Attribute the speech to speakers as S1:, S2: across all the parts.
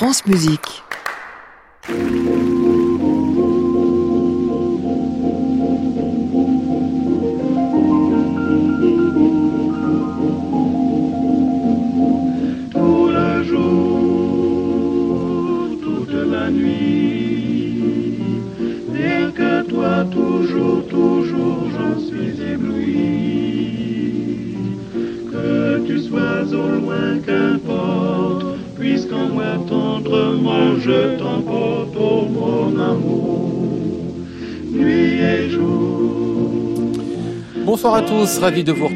S1: France Musique.
S2: Tendrement je t'emporte, oh mon amour, nuit et jour.
S3: Bonsoir à tous, ravi de vous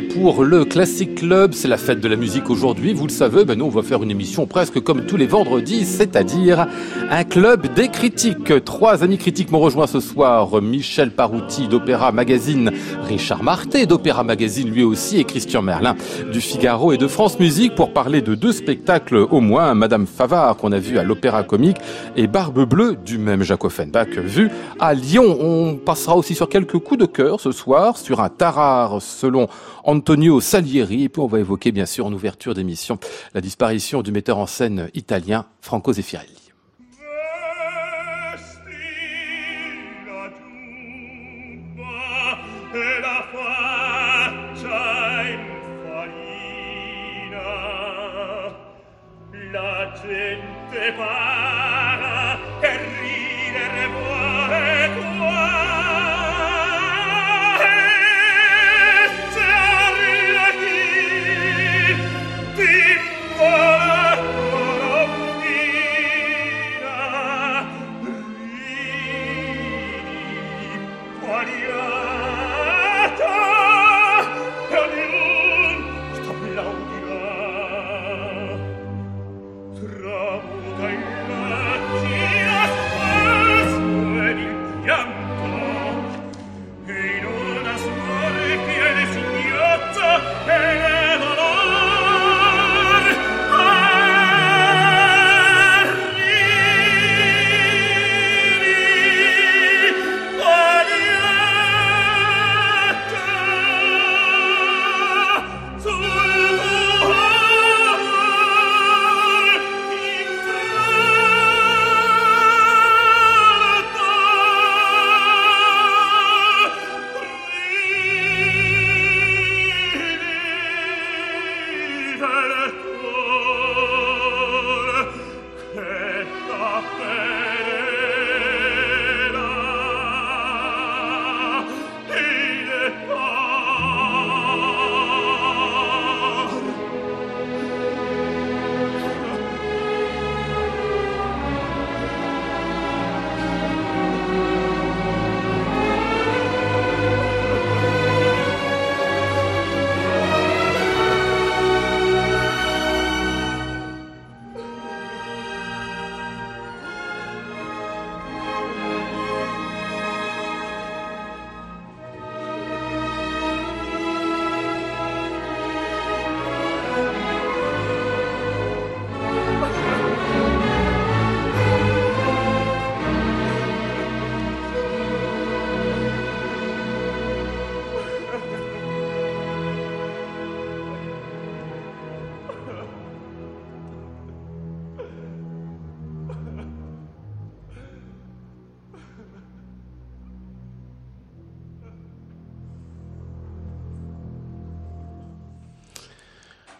S3: pour le Classic Club. C'est la fête de la musique aujourd'hui, vous le savez. Ben nous, on va faire une émission presque comme tous les vendredis, c'est-à-dire un club des critiques. Trois amis critiques m'ont rejoint ce soir. Michel Parouti d'Opéra Magazine, Richard Marté d'Opéra Magazine lui aussi et Christian Merlin du Figaro et de France Musique pour parler de deux spectacles au moins. Madame Favard qu'on a vu à l'Opéra Comique et Barbe Bleue du même Jacques Offenbach vu à Lyon. On passera aussi sur quelques coups de cœur ce soir sur un Tarare selon Antonio Salieri. Et puis on va évoquer bien sûr en ouverture d'émission la disparition du metteur en scène italien Franco Zeffirelli.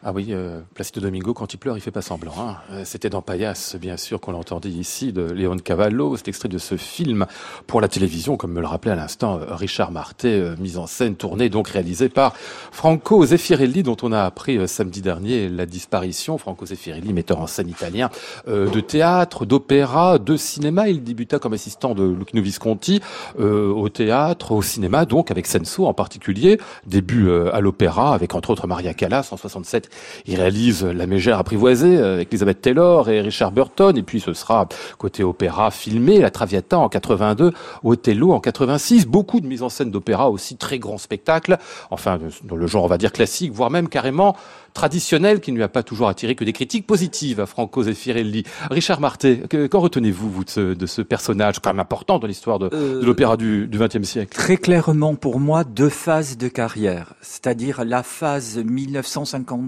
S3: Ah oui, euh, Placido Domingo, quand il pleure, il fait pas semblant. hein. Euh, C'était dans Payas, bien sûr, qu'on l'entendait ici, de Léon Cavallo. C'est extrait de ce film pour la télévision, comme me le rappelait à l'instant euh, Richard Marté, euh, mise en scène, tournée, donc réalisé par Franco Zeffirelli, dont on a appris samedi dernier la disparition. Franco Zeffirelli, metteur en scène italien euh, de théâtre, d'opéra, de cinéma. Il débuta comme assistant de Lucchino Visconti au théâtre, au cinéma, donc avec Senso en particulier. Début à l'opéra, avec entre autres Maria Callas en 67 il réalise La Mégère apprivoisée euh, avec Elizabeth Taylor et Richard Burton. Et puis ce sera côté opéra filmé, La Traviata en 82, Othello en 86. Beaucoup de mises en scène d'opéra aussi, très grands spectacles. Enfin, dans le genre, on va dire classique, voire même carrément traditionnel qui ne lui a pas toujours attiré que des critiques positives à Franco Zeffirelli. Richard Marté, que- qu'en retenez-vous vous de ce, de ce personnage quand même important dans l'histoire de,
S4: Euh,
S3: de l'opéra du XXe siècle?
S4: Très clairement pour moi deux phases de carrière, c'est-à-dire la phase 1954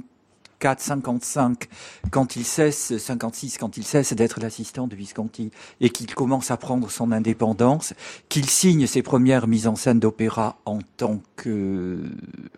S4: 54, 55, quand il cesse, 56, quand il cesse d'être l'assistant de Visconti et qu'il commence à prendre son indépendance, qu'il signe ses premières mises en scène d'opéra en tant que,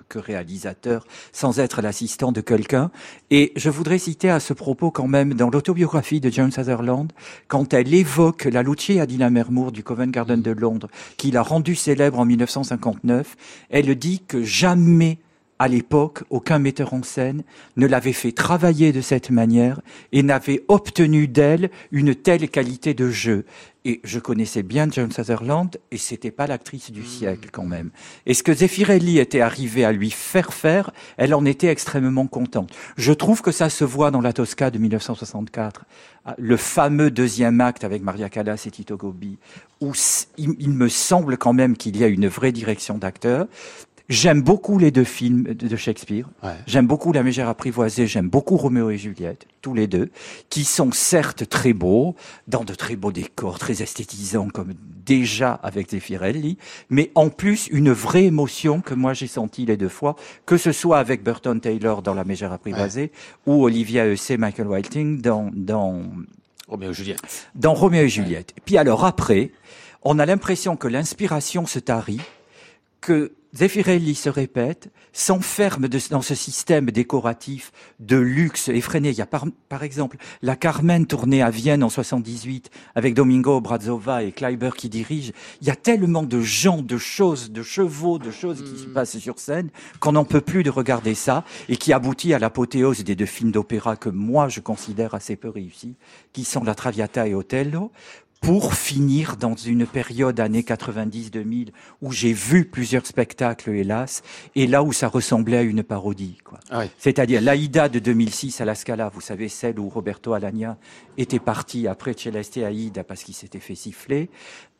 S4: que réalisateur, sans être l'assistant de quelqu'un. Et je voudrais citer à ce propos quand même dans l'autobiographie de James Sutherland, quand elle évoque la Lucia di Lammermoor du Covent Garden de Londres, qu'il a rendu célèbre en 1959, elle dit que jamais à l'époque, aucun metteur en scène ne l'avait fait travailler de cette manière et n'avait obtenu d'elle une telle qualité de jeu. Et je connaissais bien Joan Sutherland et c'était pas l'actrice du siècle quand même. Et ce que Zeffirelli était arrivé à lui faire faire, elle en était extrêmement contente. Je trouve que ça se voit dans la Tosca de 1964, ah, le fameux deuxième acte avec Maria Callas et Tito Gobi, où il me semble quand même qu'il y a une vraie direction d'acteur. J'aime beaucoup les deux films de Shakespeare. J'aime beaucoup La Mégère apprivoisée. J'aime beaucoup Roméo et Juliette, tous les deux, qui sont certes très beaux, dans de très beaux décors, très esthétisants, comme déjà avec Zeffirelli, mais en plus une vraie émotion que moi j'ai sentie les deux fois, que ce soit avec Burton Taylor dans La Mégère apprivoisée ou Olivia Eussé, Michael Whiting dans dans
S2: Roméo et Juliette.
S4: Dans Roméo et Juliette. Puis alors après, on a l'impression que l'inspiration se tarit, que Zeffirelli se répète, s'enferme dans ce système décoratif de luxe effréné. Il y a par, par, exemple la Carmen tournée à Vienne en 78 avec Domingo Brazova et Kleiber qui dirige. Il y a tellement de gens, de choses, de chevaux, de choses qui se mm. passent sur scène qu'on n'en peut plus de regarder ça et qui aboutit à l'apothéose des deux films d'opéra que moi je considère assez peu réussis, qui sont La Traviata et Othello, pour finir dans une période années 90-2000 où j'ai vu plusieurs spectacles, hélas, et là où ça ressemblait à une parodie. Quoi. Ah C'est-à-dire l'Aïda de 2006 à la Scala, vous savez, celle où Roberto Alagna était parti après Celeste Aïda parce qu'il s'était fait siffler.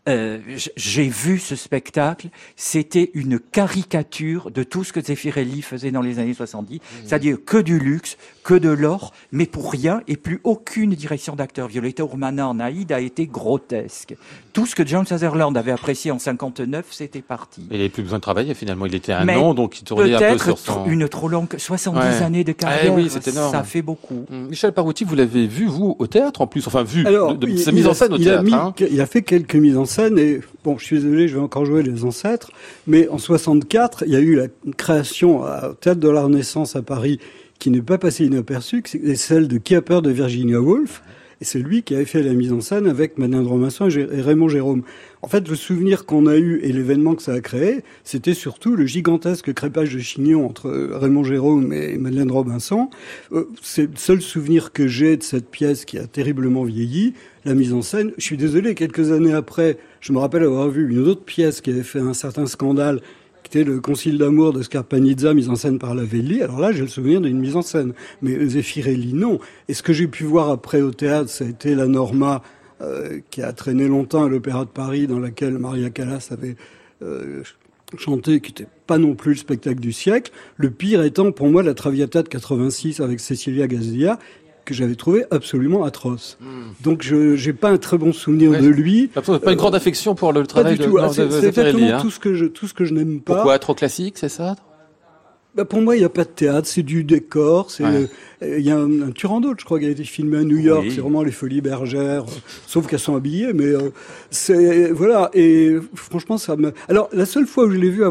S4: Euh, j'ai vu ce spectacle, c'était une caricature de tout ce que Zeffirelli faisait dans les années 70, mmh. c'est-à-dire que du luxe, que de l'or, mais pour rien et plus aucune direction d'acteur. Violetta Urmana en Aïd a été grotesque. Tout ce que John Sutherland avait apprécié en 59, c'était parti.
S2: il n'avait plus besoin de travailler finalement, il était un an, donc il tournait un peu sur son...
S4: une trop longue, 70 années de carrière,
S2: oui, énorme.
S4: ça fait beaucoup.
S2: Mmh. Michel Parouti, vous l'avez vu, vous, au théâtre en plus, enfin vu, Alors, de, sa mise en scène au théâtre.
S5: hein. il a fait quelques mises en scène et bon, je suis désolé, je vais encore jouer les ancêtres, mais en 64, il y a eu la création au Théâtre de la Renaissance à Paris qui n'est pas passée inaperçue, c'est celle de Qui a peur de Virginia Woolf. Et c'est lui qui avait fait la mise en scène avec Madeleine Robinson et Raymond Jérôme. En fait, le souvenir qu'on a eu et l'événement que ça a créé, c'était surtout le gigantesque crépage de chignon entre Raymond Jérôme et Madeleine Robinson. Euh, c'est le seul souvenir que j'ai de cette pièce qui a terriblement vieilli. La mise en scène, je suis désolé, quelques années après, je me rappelle avoir vu une autre pièce qui avait fait un certain scandale le Concile d'amour de Scarpanizza, mise en scène par Lavelli. Alors là, j'ai le souvenir d'une mise en scène. Mais Zeffirelli, non. Et ce que j'ai pu voir après au théâtre, ça été la Norma, euh, qui a traîné longtemps à l'Opéra de Paris, dans laquelle Maria Callas avait euh, chanté, qui n'était pas non plus le spectacle du siècle. Le pire étant, pour moi, la Traviata de 86 avec Cecilia Gazdia, que j'avais trouvé absolument atroce. Hmm. Donc je n'ai pas un très bon souvenir de lui.
S2: Pas une grande affection pour le travail
S5: pas du tout. Ah, c'est exactement hein. tout ce que je tout ce que je n'aime pas.
S2: Pourquoi trop classique, c'est ça?
S5: Bah pour moi, il n'y a pas de théâtre, c'est du décor. C'est euh, il y a un, un Turandot, je crois, qui a été filmé à New York. C'est vraiment les folies bergères, euh, sauf qu'elles sont habillées. Mais euh, c'est voilà. Et franchement, ça me. Alors la seule fois où je l'ai vu,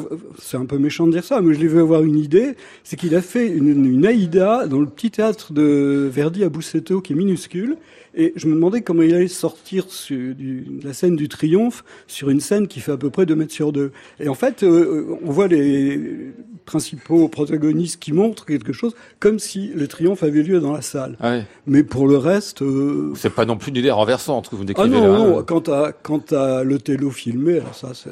S5: c'est un peu méchant de dire ça, mais je l'ai vu avoir une idée, c'est qu'il a fait une, une Aïda dans le petit théâtre de Verdi à Busseto, qui est minuscule. Et je me demandais comment il allait sortir de la scène du triomphe sur une scène qui fait à peu près 2 mètres sur 2. Et en fait, on voit les principaux protagonistes qui montrent quelque chose, comme si le triomphe avait lieu dans la salle.
S2: Ah
S5: Mais pour le reste... Euh...
S2: C'est pas non plus une idée renversante que vous décrivez
S5: ah non,
S2: là.
S5: Non, quant à, quant à l'Othello filmé, alors ça, ça,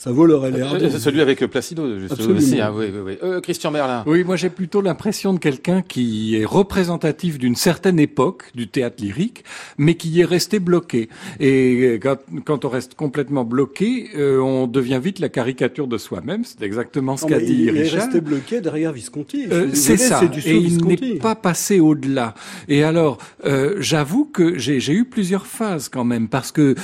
S5: ça vaut leur
S2: C'est celui avec Placido, justement. Aussi, hein, oui, oui, oui. Euh, Christian Merlin.
S6: Oui, moi j'ai plutôt l'impression de quelqu'un qui est représentatif d'une certaine époque du théâtre lyrique, mais qui est resté bloqué. Et quand, quand on reste complètement bloqué, euh, on devient vite la caricature de soi-même. C'est exactement ce qu'a dit
S5: il
S6: Richard.
S5: Il est resté bloqué derrière Visconti.
S6: Euh, c'est ça. Du et il n'est pas passé au-delà. Et alors, euh, j'avoue que j'ai eu plusieurs phases quand même, parce que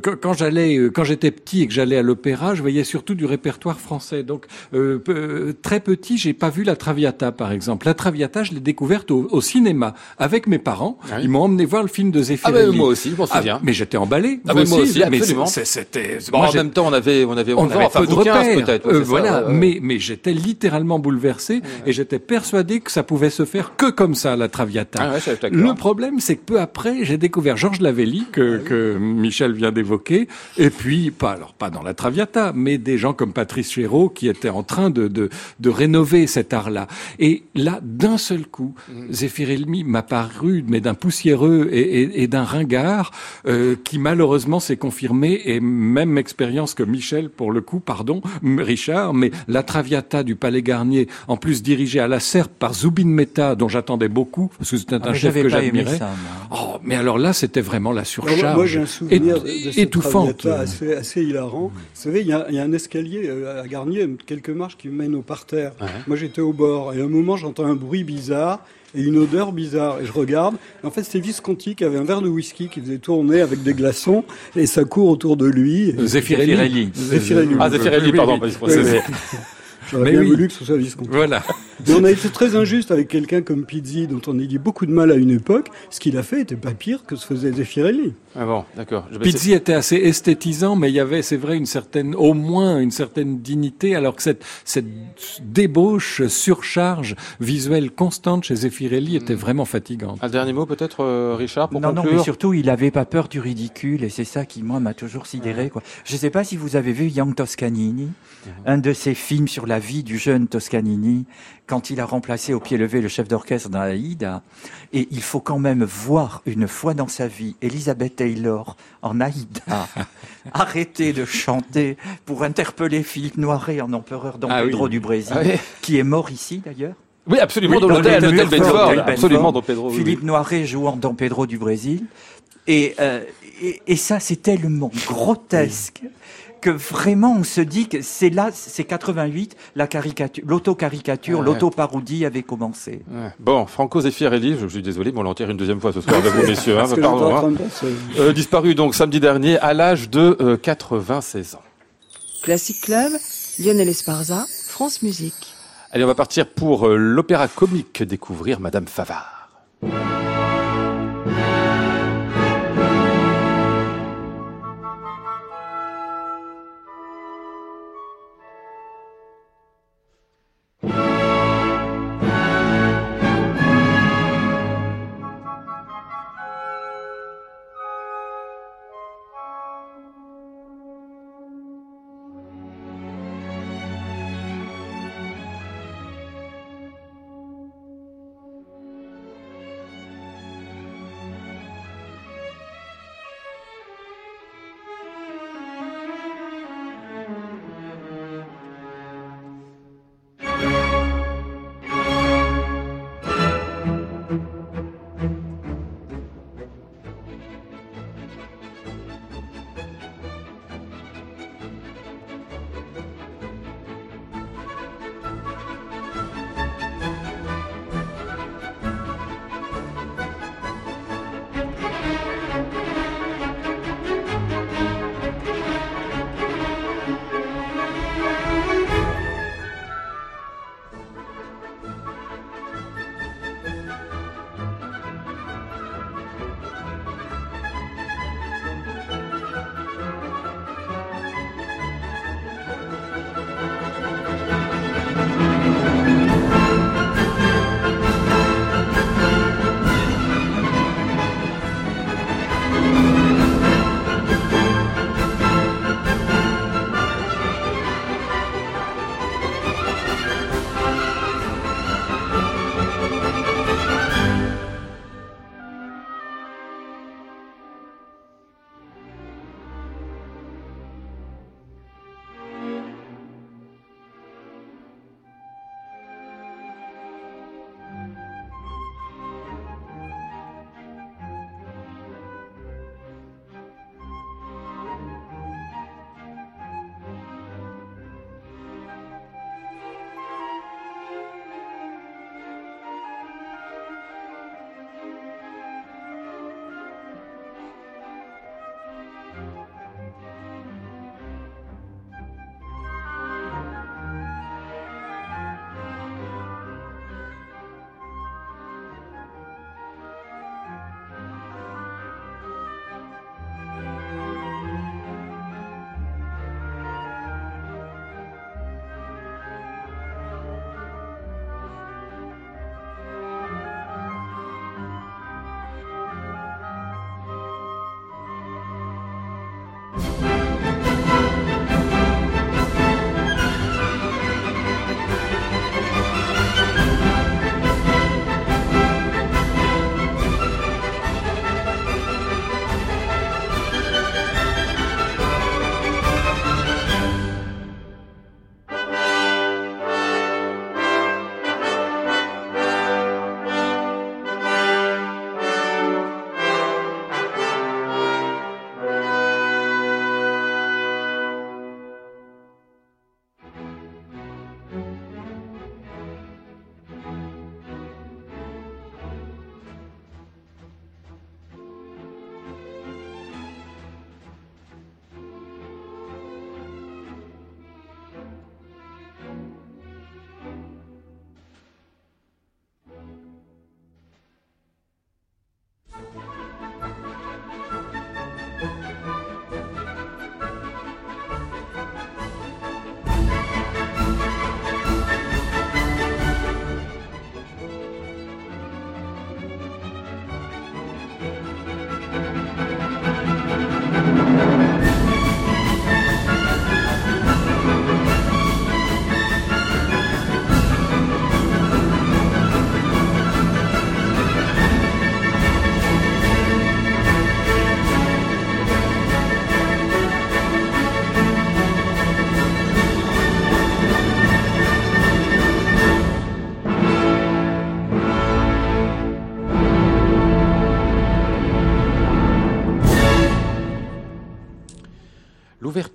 S6: quand j'allais, quand j'étais petit et que j'allais à l'opéra, je voyais surtout du répertoire français. Donc euh, très petit, j'ai pas vu la Traviata, par exemple. La Traviata, je l'ai découverte au, au cinéma avec mes parents.
S2: Ah oui.
S6: Ils m'ont emmené voir le film de
S2: Ah
S6: Zeffirelli.
S2: ben, moi aussi, je m'en
S6: Ah,
S2: souviens.
S6: mais j'étais emballé.
S2: Ah, mais moi aussi,
S6: mais C'était.
S2: Bon, en même temps, on avait, on avait 11
S6: on
S2: ans,
S6: avait
S2: enfin,
S6: peu de
S2: vous 15
S6: repères.
S2: peut-être.
S6: Euh,
S2: ça,
S6: voilà,
S2: ouais, ouais.
S6: mais mais j'étais littéralement bouleversé et j'étais persuadé que ça pouvait se faire que comme ça la Traviata.
S2: Ah.
S6: Le problème, c'est que peu après, j'ai découvert Georges Lavelli que, que Michel vient d'évoquer, et puis pas alors pas dans la Traviata, mais des gens comme Patrice Chéreau qui étaient en train de de, de rénover cet art-là. Et là, d'un seul coup, Zeffirelli m'a paru mais d'un poussiéreux et, et, et d'un ringard euh, qui malheureusement s'est confirmé et même expérience que Michel pour le coup, pardon, Richard, mais la Traviata du Palais Garnier, en plus dirigée à la serpe par Zubin Mehta, dont j'attendais beaucoup parce que c'était
S4: Ah,
S6: un
S4: mais
S6: chef que j'admirais. Oh, mais alors là, c'était vraiment la
S5: Alors,
S6: surcharge.
S5: moi, moi, j'ai un souvenir de,
S6: Et-
S5: de cette
S6: étouffante.
S5: Traviata assez, assez hilarant. Vous savez, il y, a, il y a un escalier euh, à Garnier, quelques marches qui mènent au parterre.
S2: Ouais.
S5: Moi, j'étais au bord, et à un moment, j'entends un bruit bizarre et une odeur bizarre. Et je regarde. Et en fait, c'était Visconti qui avait un verre de whisky qui faisait tourner avec des glaçons, et ça court autour de lui.
S6: Zeffirelli.
S4: Zeffirelli.
S2: Ah, Zeffirelli,
S6: Oui, oui,
S2: pardon.
S6: oui.
S2: c'est-
S5: J'aurais bien
S6: oui.
S5: voulu que ce soit Visconti.
S6: Voilà.
S5: Mais on a été très injuste avec quelqu'un comme Pizzi, dont on a dit beaucoup de mal à une époque. Ce qu'il a fait était pas pire que ce faisait Zeffirelli.
S2: Ah bon, d'accord. Je-
S6: Pizzi était assez esthétisant, mais il y avait, c'est vrai, une certaine, au moins une certaine dignité, alors que cette, cette débauche, surcharge visuelle constante chez Zeffirelli était vraiment fatigante.
S2: Un dernier mot peut-être, euh, Richard, pour
S4: non, non,
S2: conclure
S4: mais surtout, il avait pas peur du ridicule, et c'est ça qui, moi, m'a toujours sidéré, quoi. Je sais pas si vous avez vu Young Toscanini, un de ces films sur la vie du jeune Toscanini, quand il a remplacé au pied levé le chef d'orchestre dans Aïda. Et il faut quand même voir une fois dans sa vie Elizabeth Taylor en Aïda arrêter de chanter pour interpeller Philippe Noiret en empereur Don
S6: Ah oui.
S4: Pedro du Brésil,
S2: Ah oui.
S4: qui est mort ici d'ailleurs.
S2: Oui, absolument,
S4: Oui,
S2: dans
S4: dans
S2: l'hôtel, Absolument, dans Pedro.
S4: Philippe. Noiret jouant Don Pedro du Brésil. Et, euh, et, et ça, c'est tellement grotesque que vraiment on se dit que c'est là, c'est 88, la caricature, l'auto-caricature,
S2: Ouais.
S4: l'auto-parodie avait commencé.
S2: Ouais. Bon, Franco Zeffirelli, je, je suis désolé, mais on l'enterre une deuxième fois ce soir avec vous, messieurs. Hein, pardon, hein.
S5: de.
S2: Euh, disparu donc samedi dernier à l'âge de euh, 96 ans.
S7: Classic Club, Lionel Esparza, France Musique.
S2: Allez, on va partir pour euh, l'opéra comique découvrir Madame Favard.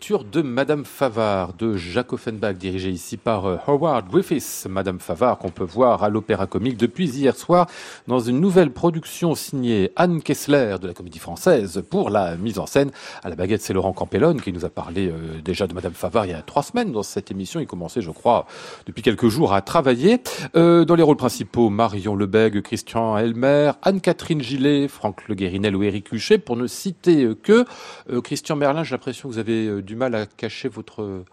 S2: De Madame Favard de Jacques Offenbach, dirigée ici par euh, Howard Griffiths. Madame Favard qu'on peut voir à l'Opéra Comique depuis hier soir dans une nouvelle production signée Anne Kessler de la Comédie Française pour la mise en scène. À la baguette, c'est Laurent Campellone qui nous a parlé euh, déjà de Madame Favard il y a trois semaines dans cette émission. Il commençait, je crois, depuis quelques jours à travailler. Euh, dans les rôles principaux, Marion Lebègue, Christian Elmer, Anne-Catherine Gillet, Franck Le Guérinel ou Éric Huchet, pour ne citer que. Christian Merlin, j'ai l'impression que vous avez du mal à cacher votre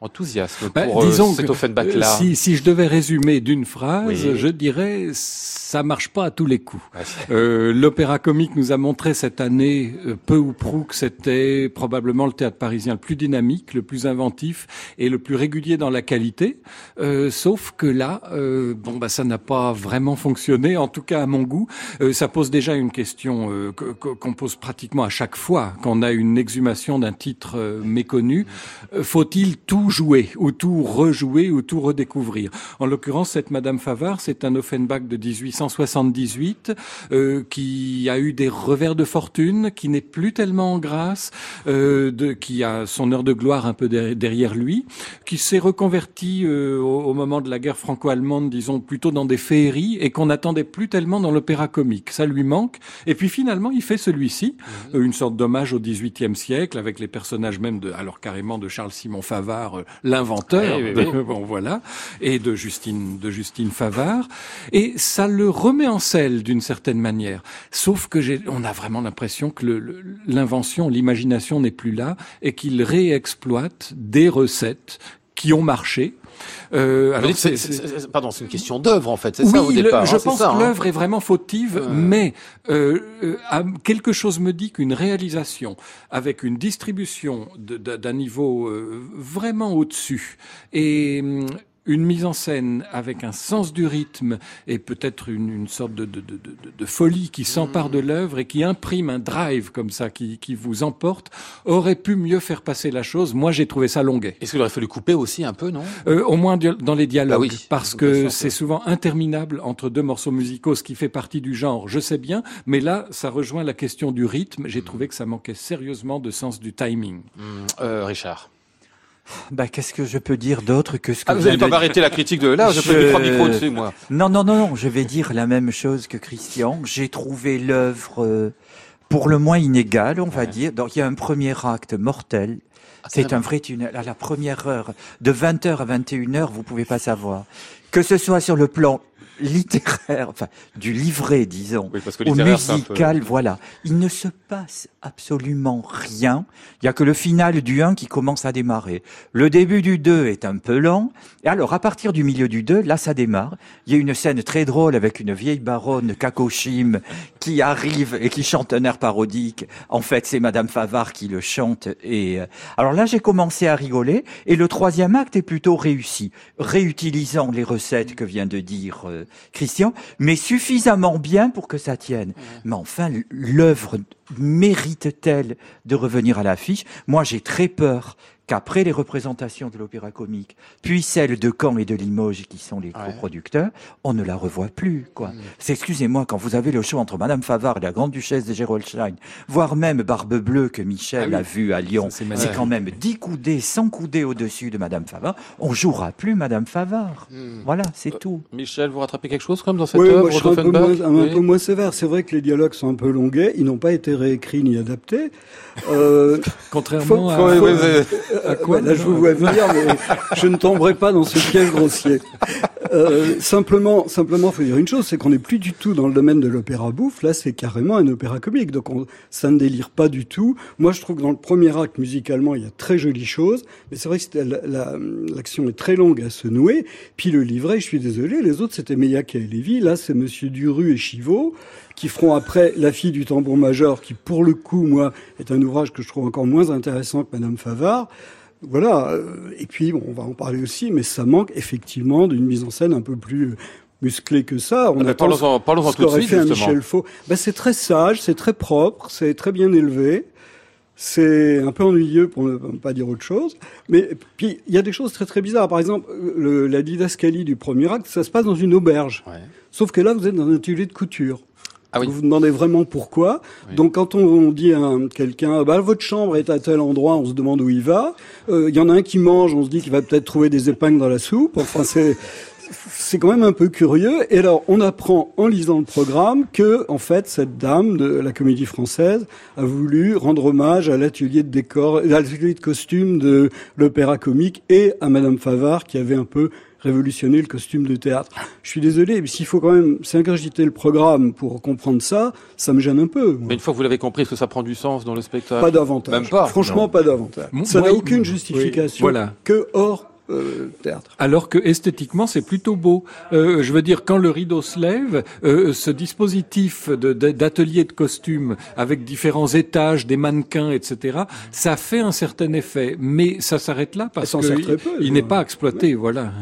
S2: enthousiasme
S6: Bah,
S2: pour euh,
S6: disons
S2: cet
S6: que,
S2: Offenbach-là.
S6: euh, si, si je devais résumer d'une phrase,
S2: Oui.
S6: je dirais ça marche pas à tous les coups.
S2: Ouais, c'est-
S6: Euh, L'opéra comique nous a montré cette année, euh, peu ou prou, que c'était probablement le théâtre parisien le plus dynamique, le plus inventif et le plus régulier dans la qualité. Euh, sauf que là, euh, bon, bah, ça n'a pas vraiment fonctionné, en tout cas à mon goût. Euh, ça pose déjà une question euh, que- que- qu'on pose pratiquement à chaque fois qu'on a une exhumation d'un titre méconnu. Faut-il tout jouer ou tout rejouer ou tout redécouvrir En l'occurrence, cette Madame Favard, c'est un Offenbach de 1878 euh, qui a eu des revers de fortune, qui n'est plus tellement en grâce, euh, de, qui a son heure de gloire un peu der- derrière lui, qui s'est reconverti euh, au, au moment de la guerre franco-allemande, disons plutôt dans des féeries et qu'on n'attendait plus tellement dans l'opéra comique. Ça lui manque. Et puis finalement, il fait celui-ci, euh, une sorte d'hommage au XVIIIe siècle avec les personnages même de, alors carrément de Charles Simon Favard, euh, l'inventeur.
S2: Oui, oui,
S6: de- bon voilà, et de Justine, de Justine Favard. Et ça le remet en selle d'une certaine manière. Sauf que j'ai, on a vraiment l'impression que l'invention, l'imagination n'est plus là et qu'il réexploite des recettes qui ont marché. Euh, alors
S2: dites, pardon, c'est une question d'œuvre en fait, c'est
S6: oui,
S2: ça au
S6: le-
S2: départ.
S6: je
S2: hein, c'est
S6: pense
S2: ça,
S6: que
S2: hein.
S6: l'œuvre est vraiment fautive, mais euh, euh, quelque chose me dit qu'une réalisation avec une distribution d'un niveau euh, vraiment au-dessus et hum, une mise en scène avec un sens du rythme et peut-être une, une sorte de, de, de, de, de folie qui s'empare de l'œuvre et qui imprime un drive comme ça, qui, qui vous emporte, aurait pu mieux faire passer la chose. Moi, j'ai trouvé ça longuet.
S2: Est-ce qu'il aurait fallu couper aussi un peu, non?
S6: Euh, au moins dans les dialogues,
S2: Bah oui,
S6: parce
S2: que
S6: c'est souvent interminable entre deux morceaux musicaux, ce qui fait partie du genre, je sais bien, mais là, ça rejoint la question du rythme. J'ai trouvé que ça manquait sérieusement de sens du timing.
S2: Hum, euh, Richard.
S4: Bah, qu'est-ce que je peux dire d'autre que ce que
S2: Ah, vous
S4: vient
S2: allez pas
S4: de-
S2: m'arrêter la critique de là,
S4: Je-
S2: pris trois micros dessus, moi.
S4: Non, non, non, non, je vais dire la même chose que Christian. J'ai trouvé l'œuvre euh, pour le moins inégale, on va
S2: Ouais.
S4: dire. Donc, il y a un premier acte mortel.
S2: Ah,
S4: C'est un vrai tunnel. À la première heure, de 20h à 21h, vous pouvez pas savoir. Que ce soit sur le plan littéraire, enfin, du livret, disons,
S2: Oui, parce que
S4: au
S2: peu-
S4: musical, voilà. Il ne se passe absolument rien. Il y a que le final du 1 qui commence à démarrer. Le début du 2 est un peu lent. Et alors, à partir du milieu du 2, là, ça démarre. Il y a une scène très drôle avec une vieille baronne Kakoshim qui arrive et qui chante un air parodique. En fait, c'est Madame Favard qui le chante. Et euh, alors là, j'ai commencé à rigoler. Et le troisième acte est plutôt réussi, réutilisant les recettes que vient de dire euh, Christian, mais suffisamment bien pour que ça tienne. Mais enfin, l'œuvre mérite-t-elle de revenir à l'affiche? Moi, j'ai très peur qu'après les représentations de l'opéra comique, puis celles de Caen et de Limoges, qui sont les
S2: Ouais.
S4: coproducteurs, on ne la revoit plus. quoi.
S2: Mm.
S4: C'est, excusez-moi, quand vous avez le show entre Madame Favard et la grande duchesse de Gerolstein, voire même Barbe Bleue que Michel
S6: Ah oui.
S4: a vu à Lyon,
S6: c'est
S4: quand même 10 coudées, 100 coudées au-dessus de Madame Favard, on jouera plus Madame Favard.
S2: Hum.
S4: Voilà, c'est tout.
S2: Michel, vous rattrapez quelque chose comme dans cette
S5: Oui,
S2: œuvre
S5: moi je serais un peu, moins, un
S2: Oui.
S5: peu moins sévère. C'est vrai que les dialogues sont un peu longuets. Ils n'ont pas été réécrits ni adaptés. Euh,
S6: Contrairement
S5: Faut-
S6: à,
S5: faut-
S2: Oui, oui,
S5: Euh,
S2: oui.
S6: À quoi
S5: bah, là, je vous vois venir, mais je ne tomberai pas dans ce piège grossier. Euh, simplement, simplement, faut dire une chose, c'est qu'on n'est plus du tout dans le domaine de l'opéra bouffe. Là, c'est carrément un opéra comique, donc on, ça ne délire pas du tout. Moi, je trouve que dans le premier acte, musicalement, il y a très jolies choses, mais c'est vrai que c'était la- la- l'action est très longue à se nouer. Puis le livret, je suis désolé, les autres c'était Meillac et Lévy. Là, c'est Monsieur Duru et Chivot qui feront après La fille du tambour major, qui pour le coup, moi, est un ouvrage que je trouve encore moins intéressant que Madame Favard. Voilà. euh, Et puis, bon, on va en parler aussi, mais ça manque effectivement d'une mise en scène un peu plus musclée que ça. On
S2: Ah,
S5: attend
S2: Parlons-en parlons-en
S5: ce qu'aurait fait un. Michel Faux. Ben, c'est très sage, c'est très propre, c'est très bien élevé. C'est un peu ennuyeux pour ne pas dire autre chose. Mais puis, il y a des choses très très bizarres. Par exemple, le- la didascalie du premier acte, ça se passe dans une auberge.
S2: Ouais.
S5: Sauf que là, vous êtes dans un atelier de couture.
S2: Ah oui.
S5: Vous vous demandez vraiment pourquoi.
S2: Oui.
S5: Donc quand on dit à un- quelqu'un, bah, votre chambre est à tel endroit, on se demande où il va. Euh, Il y en a un qui mange, on se dit qu'il va peut-être trouver des épingles dans la soupe. Enfin, c'est c'est quand même un peu curieux. Et alors, on apprend en lisant le programme que, en fait, cette dame de la Comédie Française a voulu rendre hommage à l'atelier de décor, à l'atelier de costume de l'Opéra Comique et à Madame Favard qui avait un peu révolutionné le costume de théâtre. Je suis désolé, mais s'il faut quand même s'ingurgiter le programme pour comprendre ça, ça me gêne un peu. moi.
S2: Mais une fois que vous l'avez compris, est-ce que ça prend du sens dans le spectacle
S5: Pas davantage.
S2: Même pas.
S5: Franchement, pas davantage. Ça n'a
S6: oui,
S5: aucune
S6: oui,
S5: justification
S6: voilà.
S5: que hors euh, théâtre.
S6: Alors que esthétiquement, c'est plutôt beau. Euh, je veux dire, quand le rideau se lève, euh, ce dispositif de- de- d'atelier de, costumes avec différents étages, des mannequins, etc., ça fait un certain effet. Mais ça s'arrête là parce
S5: s'en sert
S6: que
S5: très
S6: il-
S5: peu,
S6: il
S5: quoi.
S6: n'est pas exploité. Voilà.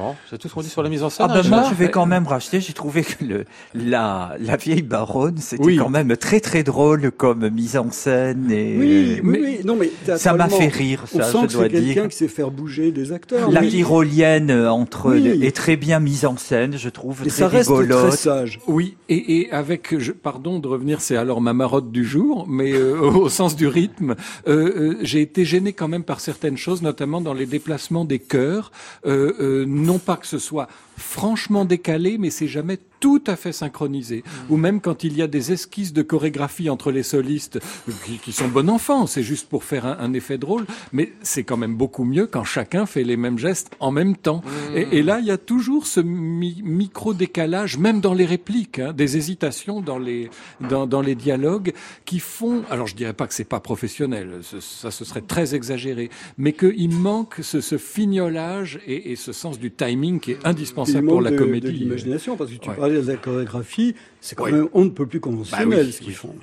S2: Bon, c'est tout ce qu'on dit sur la mise en scène.
S4: Ah ben
S2: hein,
S4: moi,
S2: je-
S4: vais quand même racheter. J'ai trouvé que le, la, la vieille baronne, c'était
S6: Oui.
S4: quand même très très drôle comme mise en scène. Et
S5: Oui, oui,
S6: mais-
S5: oui. Non, mais
S4: ça m'a fait rire,
S5: On
S4: ça,
S5: sent
S4: je
S5: que
S4: dois
S5: c'est quelqu'un qui sait faire bouger des acteurs.
S4: La
S5: Oui.
S4: tyrolienne euh, entre
S5: Oui.
S4: le- est très bien mise en scène, je trouve,
S5: Et
S4: très
S5: ça reste
S4: rigolote.
S5: très sage.
S6: Oui, et, et avec, je, pardon de revenir, c'est alors ma marotte du jour, mais euh, au sens du rythme, euh, euh, j'ai été gêné quand même par certaines choses, notamment dans les déplacements des chœurs. Euh, euh, non pas que ce soit franchement décalé, mais c'est jamais tout à fait synchronisé. Ou même quand il y a des esquisses de chorégraphie entre les solistes qui, qui sont bon enfant, c'est juste pour faire un, un effet drôle, mais c'est quand même beaucoup mieux quand chacun fait les mêmes gestes en même temps. Et, et là, il y a toujours ce mi- micro-décalage, même dans les répliques, hein, des hésitations dans les, dans, dans les dialogues qui font, alors je dirais pas que c'est pas professionnel, ce- ça ce serait très exagéré, mais qu'il manque ce, ce fignolage et, et ce sens du timing qui est indispensable
S5: manque
S6: pour la
S5: de,
S6: comédie.
S5: de l'imagination, parce que tu
S6: Ouais.
S5: parlais de la chorégraphie, c'est quand
S6: Oui.
S5: même on ne peut plus conventionnel
S6: oui,
S5: ce qu'ils
S6: oui.
S5: font.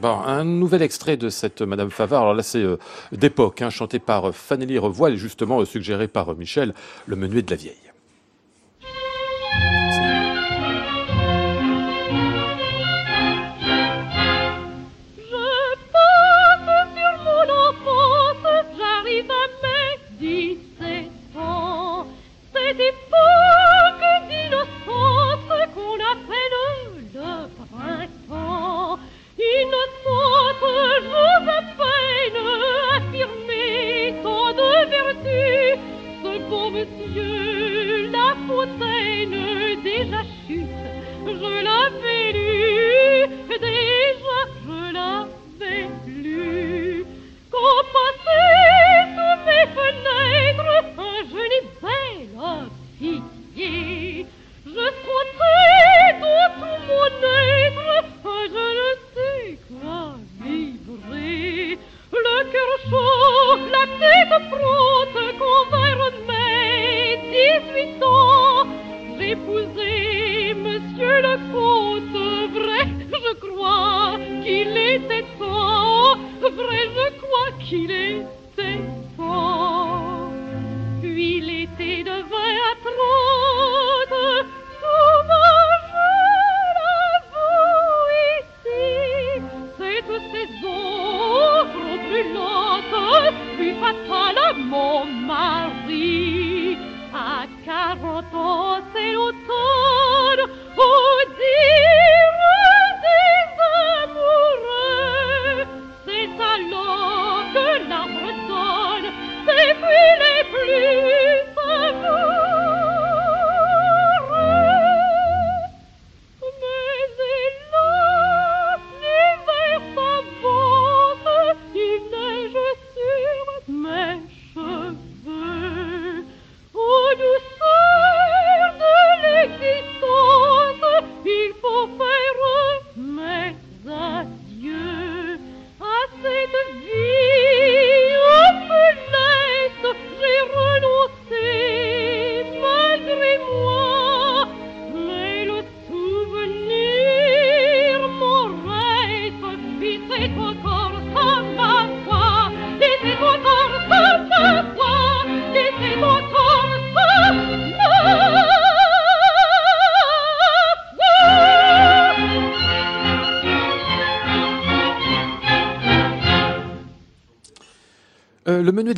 S2: Bon, un nouvel extrait de cette Madame Favard. Alors là, c'est euh, d'époque, hein, chanté par euh, Fanelli Revoil et justement euh, suggéré par euh, Michel, le menuet de la vieille.
S8: Monsieur, La Fontaine, déjà chute, je l'avais lu, déjà je l'avais lu. Quand passait sous mes fenêtres un et belle pitié, je sentais dans tout mon être je ne sais quoi vibrer. Le cœur chaud, la tête frotte, quand vers mes dix-huit ans, j'épousai monsieur le comte, vrai, je crois qu'il était temps, vrai, je crois qu'il était temps.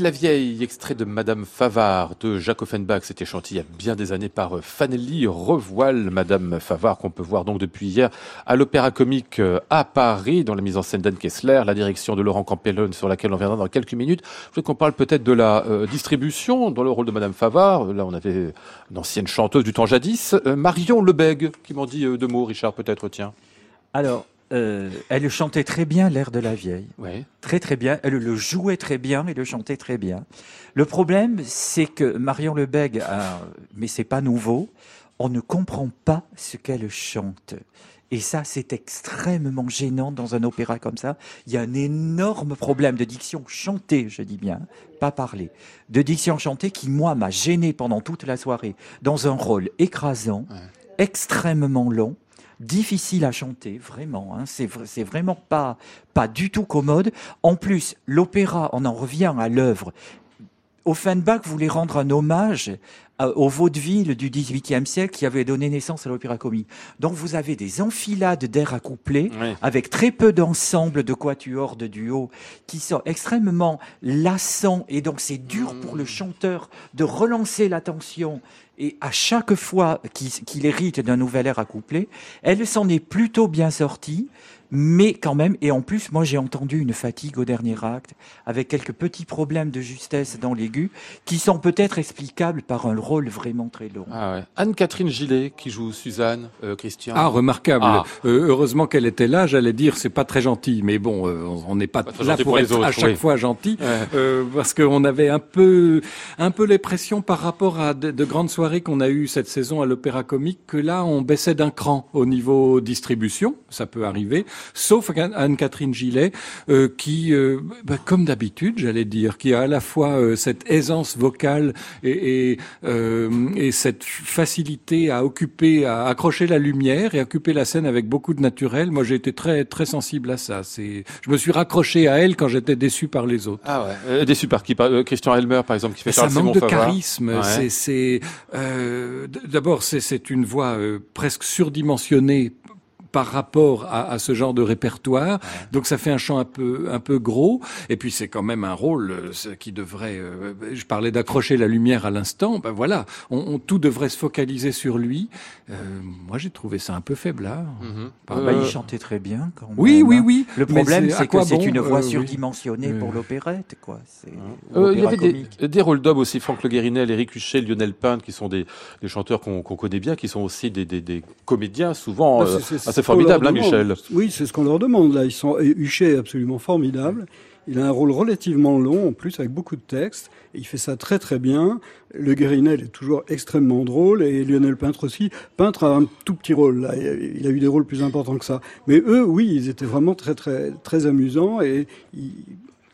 S2: La vieille, extrait de Madame Favard de Jacques Offenbach, c'était chanté il y a bien des années par euh, Fanelli Revoile, Madame Favard, qu'on peut voir donc depuis hier à l'Opéra Comique euh, à Paris, dans la mise en scène d'Anne Kessler, la direction de Laurent Campellone, sur laquelle on viendra dans quelques minutes. Je voudrais qu'on parle peut-être de la euh, distribution dans le rôle de Madame Favard. Là, on avait une ancienne chanteuse du temps jadis, Marion Lebègue, qui m'en dit deux mots, Richard, peut-être, tiens?
S4: Alors, euh, elle chantait très bien l'air de la vieille.
S2: Oui.
S4: Très très bien. Elle le jouait très bien et le chantait très bien. Le problème, c'est que Marion Lebègue, a- mais c'est pas nouveau, on ne comprend pas ce qu'elle chante. Et ça, c'est extrêmement gênant dans un opéra comme ça. Il y a un énorme problème de diction chantée, je dis bien, pas parler, de diction chantée qui, moi, m'a gêné pendant toute la soirée dans un rôle écrasant, extrêmement long, difficile à chanter, vraiment. Hein, c'est c'est vraiment pas pas du tout commode. En plus, l'opéra, on en revient à l'œuvre. Offenbach voulait rendre un hommage au vaudeville du XVIIIe siècle qui avait donné naissance à l'opéra comique. Donc vous avez des enfilades d'air accouplés
S2: Oui.
S4: avec très peu d'ensemble de quatuors, de duos, qui sont extrêmement lassants et donc c'est dur pour le chanteur de relancer l'attention. Et à chaque fois qu'il qu'il hérite d'un nouvel air accouplé, elle s'en est plutôt bien sortie, mais quand même, et en plus, moi j'ai entendu une fatigue au dernier acte, avec quelques petits problèmes de justesse dans l'aigu, qui sont peut-être explicables par un rôle vraiment très long.
S2: Ah ouais. Anne-Catherine Gillet, qui joue Suzanne, euh, Christian.
S6: Ah, remarquable.
S2: Ah.
S6: Euh, heureusement qu'elle était là. J'allais dire, c'est pas très gentil, mais bon, euh, on n'est pas là pour,
S2: pour les
S6: être
S2: autres,
S6: à chaque
S2: oui.
S6: fois gentil,
S2: Ouais.
S6: euh, parce qu'on avait un peu, un peu l'impression par rapport à de, de grandes soirées qu'on a eues cette saison à l'Opéra Comique que là, on baissait d'un cran au niveau distribution. Ça peut arriver, sauf Anne- Anne-Catherine Gillet, euh, qui, euh, bah, comme d'habitude, j'allais dire, qui a à la fois euh, cette aisance vocale et, et, euh, et cette facilité à occuper, à accrocher la lumière et à occuper la scène avec beaucoup de naturel. Moi, j'ai été très très sensible à ça. C'est, je me suis raccroché à elle quand j'étais déçu par les autres.
S2: Ah ouais. Euh, déçu par qui? Par, euh, Christian Elmer, par exemple, qui fait
S6: Ça
S2: Charles
S6: manque de charisme.
S2: Ouais.
S6: C'est, euh, d'abord c'est, c'est une voix euh, presque surdimensionnée par rapport à, à ce genre de répertoire, donc ça fait un chant un peu un peu gros. Et puis c'est quand même un rôle euh, qui devrait. euh, je parlais d'accrocher la lumière à l'instant. Ben voilà, on, on- tout devrait se focaliser sur lui. Euh, moi j'ai trouvé ça un peu faiblard.
S2: Mhm.
S6: Par-
S4: Bah,
S2: Euh,
S4: il chantait très bien quand même.
S6: Oui, oui,
S4: hein.
S6: oui.
S4: Le problème,
S6: c'est-
S4: que
S6: quoi
S4: c'est
S6: bon
S4: une voix
S6: Euh, oui.
S4: surdimensionnée
S6: Oui.
S4: pour l'opérette, quoi.
S2: Euh, il y avait des, rôles d'hommes aussi, Franck Le Guérinel, Éric Huchet, Lionel Pinte, qui sont des, des chanteurs qu'on connaît bien, qui sont aussi des, des, des comédiens, souvent
S5: Bah,
S2: euh,
S5: c'est-
S2: formidables, hein,
S5: demande.
S2: Michel
S5: Oui, c'est ce qu'on leur demande là. Ils sont et Huchet est absolument formidable. Il a un rôle relativement long en plus avec beaucoup de textes. Et il fait ça très très bien. Le Guérinel est toujours extrêmement drôle et Lionel Peintre aussi. Peintre a un tout petit rôle là. Il a eu des rôles plus importants que ça. Mais eux, oui, ils étaient vraiment très très très amusants et ils,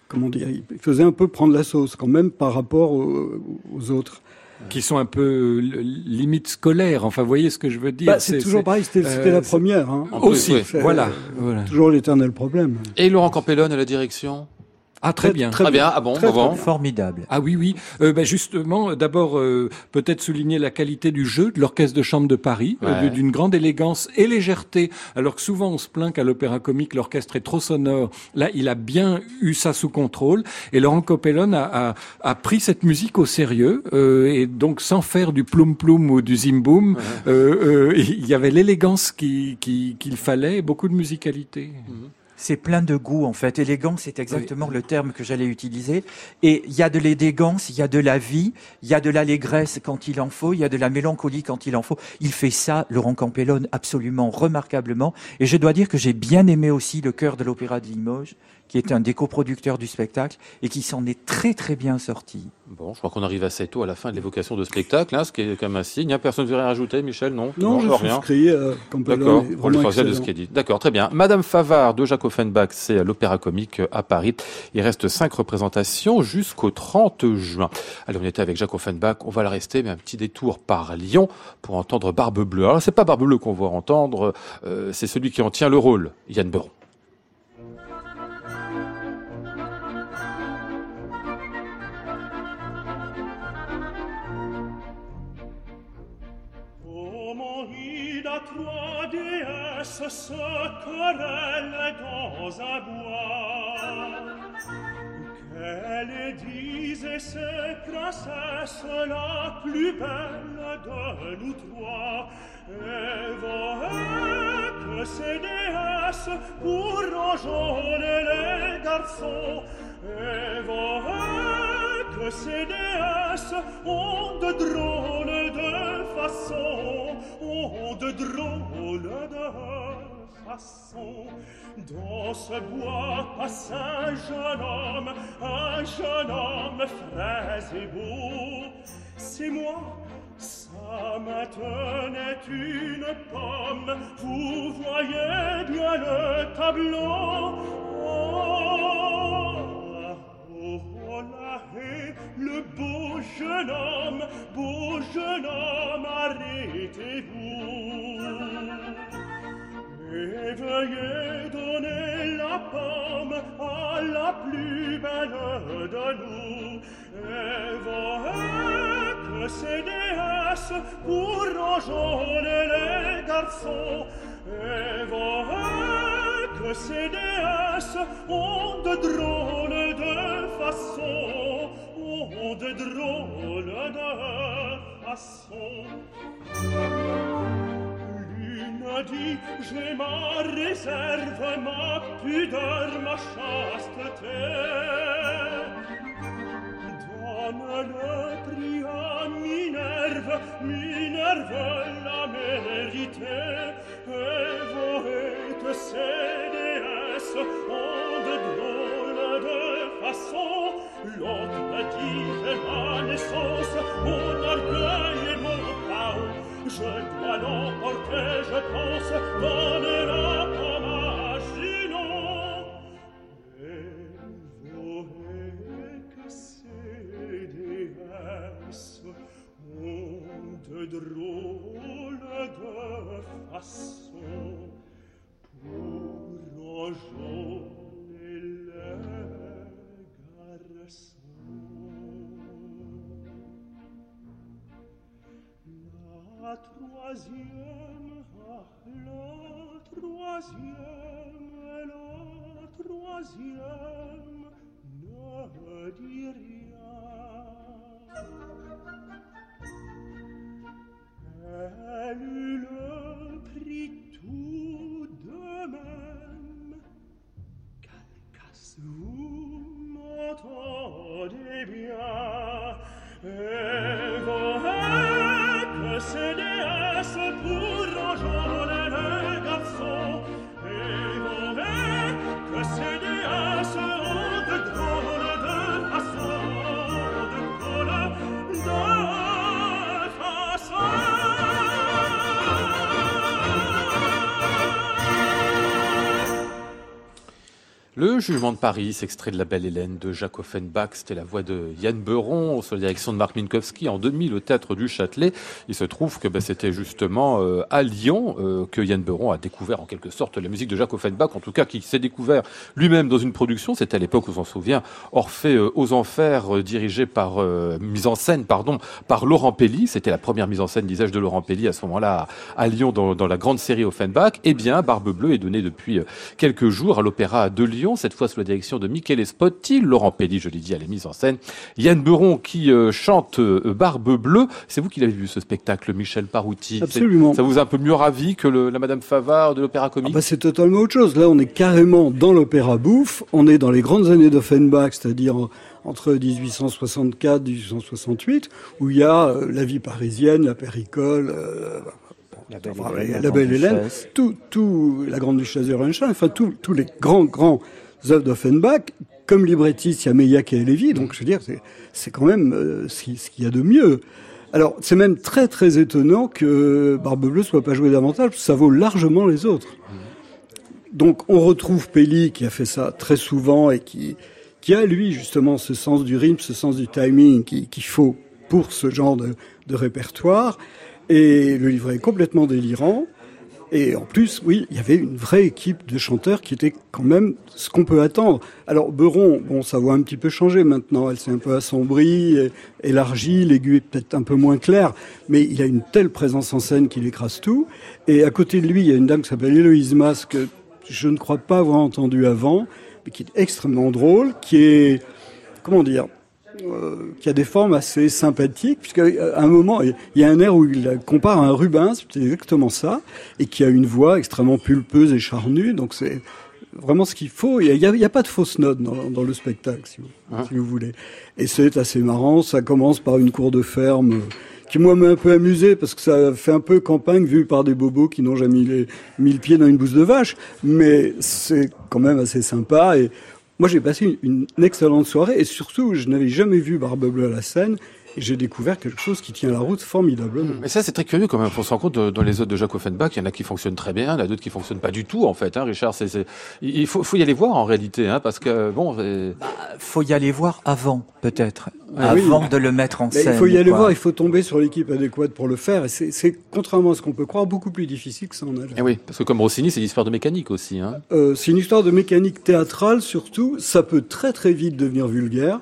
S5: comment dire, ils faisaient un peu prendre la sauce quand même par rapport aux, aux autres.
S6: Qui sont un peu euh, limite scolaires. Enfin, vous voyez ce que je veux dire.
S5: Bah, c'est toujours pareil. C'était
S6: euh,
S5: la première. Hein.
S6: Aussi,
S2: oui.
S5: C'est,
S6: voilà.
S5: euh,
S6: voilà.
S5: Toujours l'éternel problème.
S2: Et Laurent Campellone à la direction?
S6: Ah, très bien.
S2: Très bien, ah bon,
S5: Très,
S2: bon.
S4: Formidable.
S6: Ah oui, oui. Euh, ben justement, euh, d'abord, euh, peut-être souligner la qualité du jeu de l'Orchestre de Chambre de Paris, euh, d'une grande élégance et légèreté. Alors que souvent, on se plaint qu'à l'Opéra Comique, l'orchestre est trop sonore. Là, il a bien eu ça sous contrôle. Et Laurent Copellon a, a, a pris cette musique au sérieux, euh, et donc sans faire du ploum-ploum ou du zim-boum. Euh, euh, il y avait l'élégance qui- qui- qu'il fallait et beaucoup de musicalité.
S4: C'est plein de goût en fait. Élégance, c'est exactement le terme que j'allais utiliser. Et il y a de l'élégance, il y a de la vie, il y a de l'allégresse quand il en faut, il y a de la mélancolie quand il en faut. Il fait ça, Laurent Campellone, absolument remarquablement. Et je dois dire que j'ai bien aimé aussi le chœur de l'Opéra de Limoges, qui est un des coproducteurs du spectacle et qui s'en est très très bien sorti.
S2: Bon, je crois qu'on arrive assez tôt à la fin de l'évocation de spectacle, hein, ce qui est quand même un signe. Hein, Personne ne veut rien rajouter, Michel, non?
S5: Non, je
S2: rien.
S5: Campbell.
S2: D'accord, pour le de ce qui est dit. D'accord, très bien. Madame Favard de Jacques Offenbach, c'est à l'Opéra Comique à Paris. Il reste cinq représentations jusqu'au 30 juin. Allez, on était avec Jacques Offenbach, on va le rester, mais un petit détour par Lyon pour entendre Barbe Bleue. Alors, c'est pas Barbe Bleue qu'on va entendre, euh, c'est celui qui en tient le rôle, Yann Beron.
S3: se querellent dans un bois Qu'elle disait ses princesse la plus belle de nous trois Et voyait que ces déesses pour enjôler les garçons Et voyait que ces déesses ont de drôles de façons Ont de drôles de façon Dans ce bois passe un jeune homme Un jeune homme frais et beau C'est moi Sa main tenait une pomme Vous voyez bien le tableau. Oh, oh, oh là, haie Le beau jeune homme Beau jeune homme, arrêtez-vous et veillez donner la pomme à la plus belle de nous et ces déesses pour enjôler les garçons ces déesses ont de drôles de façons ont de drôles de façons m'a dit j'ai ma réserve ma pudeur ma chasteté donne le prix à Minerve Minerve l'a mérité et vous ces déesses ont de drôles de façons l'autre a dit de ma naissance mon orgueil et mon Je dois l'emporter, je pense, donner la Le
S2: jugement de Paris, extrait de La Belle Hélène de Jacques Offenbach, c'était la voix de Yann Beuron, sous la direction de Marc Minkowski en 2000 au Théâtre du Châtelet. Il se trouve que ben, c'était justement euh, à Lyon euh, que Yann Beuron a découvert en quelque sorte la musique de Jacques Offenbach, en tout cas qui s'est découvert lui-même dans une production. C'était à l'époque, on s'en souvient, Orphée euh, aux Enfers, dirigé par, mise en scène, pardon, par Laurent Pelli. C'était la première mise en scène, disais-je, de Laurent Pelli à ce moment-là à, Lyon dans, dans la grande série Offenbach. Eh bien, Barbe Bleue est donnée depuis quelques jours à l'Opéra de Lyon, cette fois sous la direction de Michele Spotti, Laurent Pelli, je l'ai dit, à la mise en scène, Yann Beuron qui euh, chante euh, Barbe Bleue. C'est vous qui l'avez vu ce spectacle, Michel Parouti
S5: Absolument.
S2: Ça vous a un peu mieux ravi que le- la Madame Favard de l'Opéra
S5: Ah
S2: Comique
S5: bah, c'est totalement autre chose. Là, on est carrément dans l'opéra bouffe. On est dans les grandes années d'Offenbach, c'est-à-dire en- entre 1864 et 1868, où il y a euh, la vie parisienne, la péricole, euh,
S4: La belle
S5: enfin,
S4: Hélène,
S5: la,
S4: la
S5: belle
S4: Grande
S5: Hélène,
S4: Duchesse.
S5: tout, tout, la grande duchesse de Hohenstein, enfin tous les grands grands œuvres d'Offenbach. Comme librettiste, il y a Meilhac et Lévy, donc je veux dire, c'est- quand même euh, ce qui- ce qu'il y a de mieux. Alors, c'est même très très étonnant que Barbe Bleue soit pas jouée davantage, ça vaut largement les autres. Donc, on retrouve Pelli qui a fait ça très souvent et qui, qui a, lui, justement, ce sens du rythme, ce sens du timing qui- qu'il faut pour ce genre de, de répertoire. Et le livret est complètement délirant. Et en plus, oui, il y avait une vraie équipe de chanteurs qui était quand même ce qu'on peut attendre. Alors Beuron, bon, sa voix a un petit peu changé maintenant, elle s'est un peu assombrie, élargie, l'aigu est peut-être un peu moins clair, mais il a une telle présence en scène qu'il écrase tout. Et à côté de lui, il y a une dame qui s'appelle Héloïse Mas, que je ne crois pas avoir entendue avant, mais qui est extrêmement drôle, qui est, comment dire, euh, qui a des formes assez sympathiques, puisqu'à un moment, il y a un air où il compare à un Rubens, c'est exactement ça, et qui a une voix extrêmement pulpeuse et charnue, donc c'est vraiment ce qu'il faut. Il n'y a, pas de fausse note dans, dans le spectacle, si vous,
S2: Ah.
S5: si vous voulez. Et c'est assez marrant, ça commence par une cour de ferme euh, qui moi m'a un peu amusé parce que ça fait un peu campagne vue par des bobos qui n'ont jamais mis, les, mis le pied dans une bouse de vache, mais c'est quand même assez sympa et moi j'ai passé une, excellente soirée et surtout je n'avais jamais vu Barbe Bleue à la scène et j'ai découvert quelque chose qui tient la route formidablement.
S2: Mais ça, c'est très curieux quand même. On se rend compte, de- dans les autres de Jacques Offenbach, il y en a qui fonctionnent très bien, il y en a d'autres qui fonctionnent pas du tout, en fait. Hein, Richard, c'est, c'est- il faut, faut y aller voir en réalité, hein, parce que bon, c'est-
S4: Faut y aller voir avant, peut-être,
S5: Ah oui.
S4: avant de le mettre en
S5: Mais
S4: scène.
S5: il faut y aller
S4: quoi.
S5: voir, il faut tomber sur l'équipe adéquate pour le faire et c'est- c'est contrairement à ce qu'on peut croire beaucoup plus difficile que ça en a l'air.
S2: eh oui, parce que comme Rossini, c'est l'histoire de mécanique aussi. Hein.
S5: Euh, c'est une histoire de mécanique théâtrale surtout. Ça peut très très vite devenir vulgaire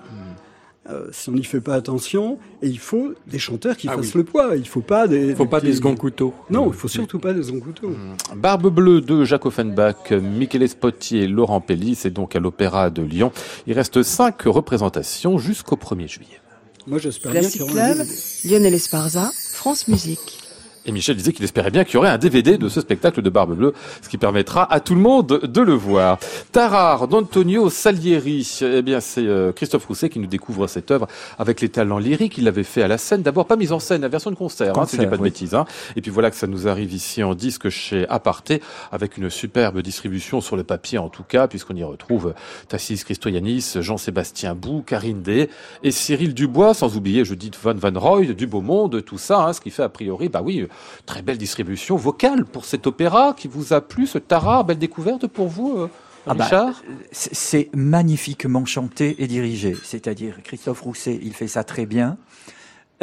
S5: euh, si on n'y fait pas attention. Et il faut des chanteurs qui
S6: Ah
S5: fassent
S6: oui.
S5: le poids. Il faut pas des.
S6: Faut pas
S5: petits-
S6: des seconds couteaux.
S5: Non, il faut surtout pas des seconds couteaux.
S2: Barbe bleue de Jacques Offenbach, Michele Spottier, Laurent Pelli, c'est donc à l'Opéra de Lyon. Il reste cinq représentations jusqu'au 1er juillet.
S5: Moi, j'espère bien
S7: Classic Club. Lionel Esparza, France Musique.
S2: Et Michel disait qu'il espérait bien qu'il y aurait un DVD de ce spectacle de Barbe Bleue, ce qui permettra à tout le monde de le voir. Tarare d'Antonio Salieri, eh bien c'est euh, Christophe Rousset qui nous découvre cette œuvre avec les talents lyriques. Il l'avait fait à la scène, d'abord pas mise en scène, la version de concert, hein, si je dis
S4: Concert,
S2: pas de
S4: oui.
S2: bêtises. Hein. Et puis voilà que ça nous arrive ici en disque chez Aparté, avec une superbe distribution sur le papier en tout cas, puisqu'on y retrouve Tassis Christoyanis, Jean-Sébastien Bou, Karine Day et Cyril Dubois, sans oublier Judith Van Van Roy, du Beau Monde, tout ça, hein, ce qui fait a priori, bah oui, très belle distribution vocale pour cet opéra qui vous a plu, ce Tarare, belle découverte pour vous, euh,
S4: Ah bah,
S2: Richard
S4: C'est c'est magnifiquement chanté et dirigé. C'est-à-dire, Christophe Rousset, il fait ça très bien.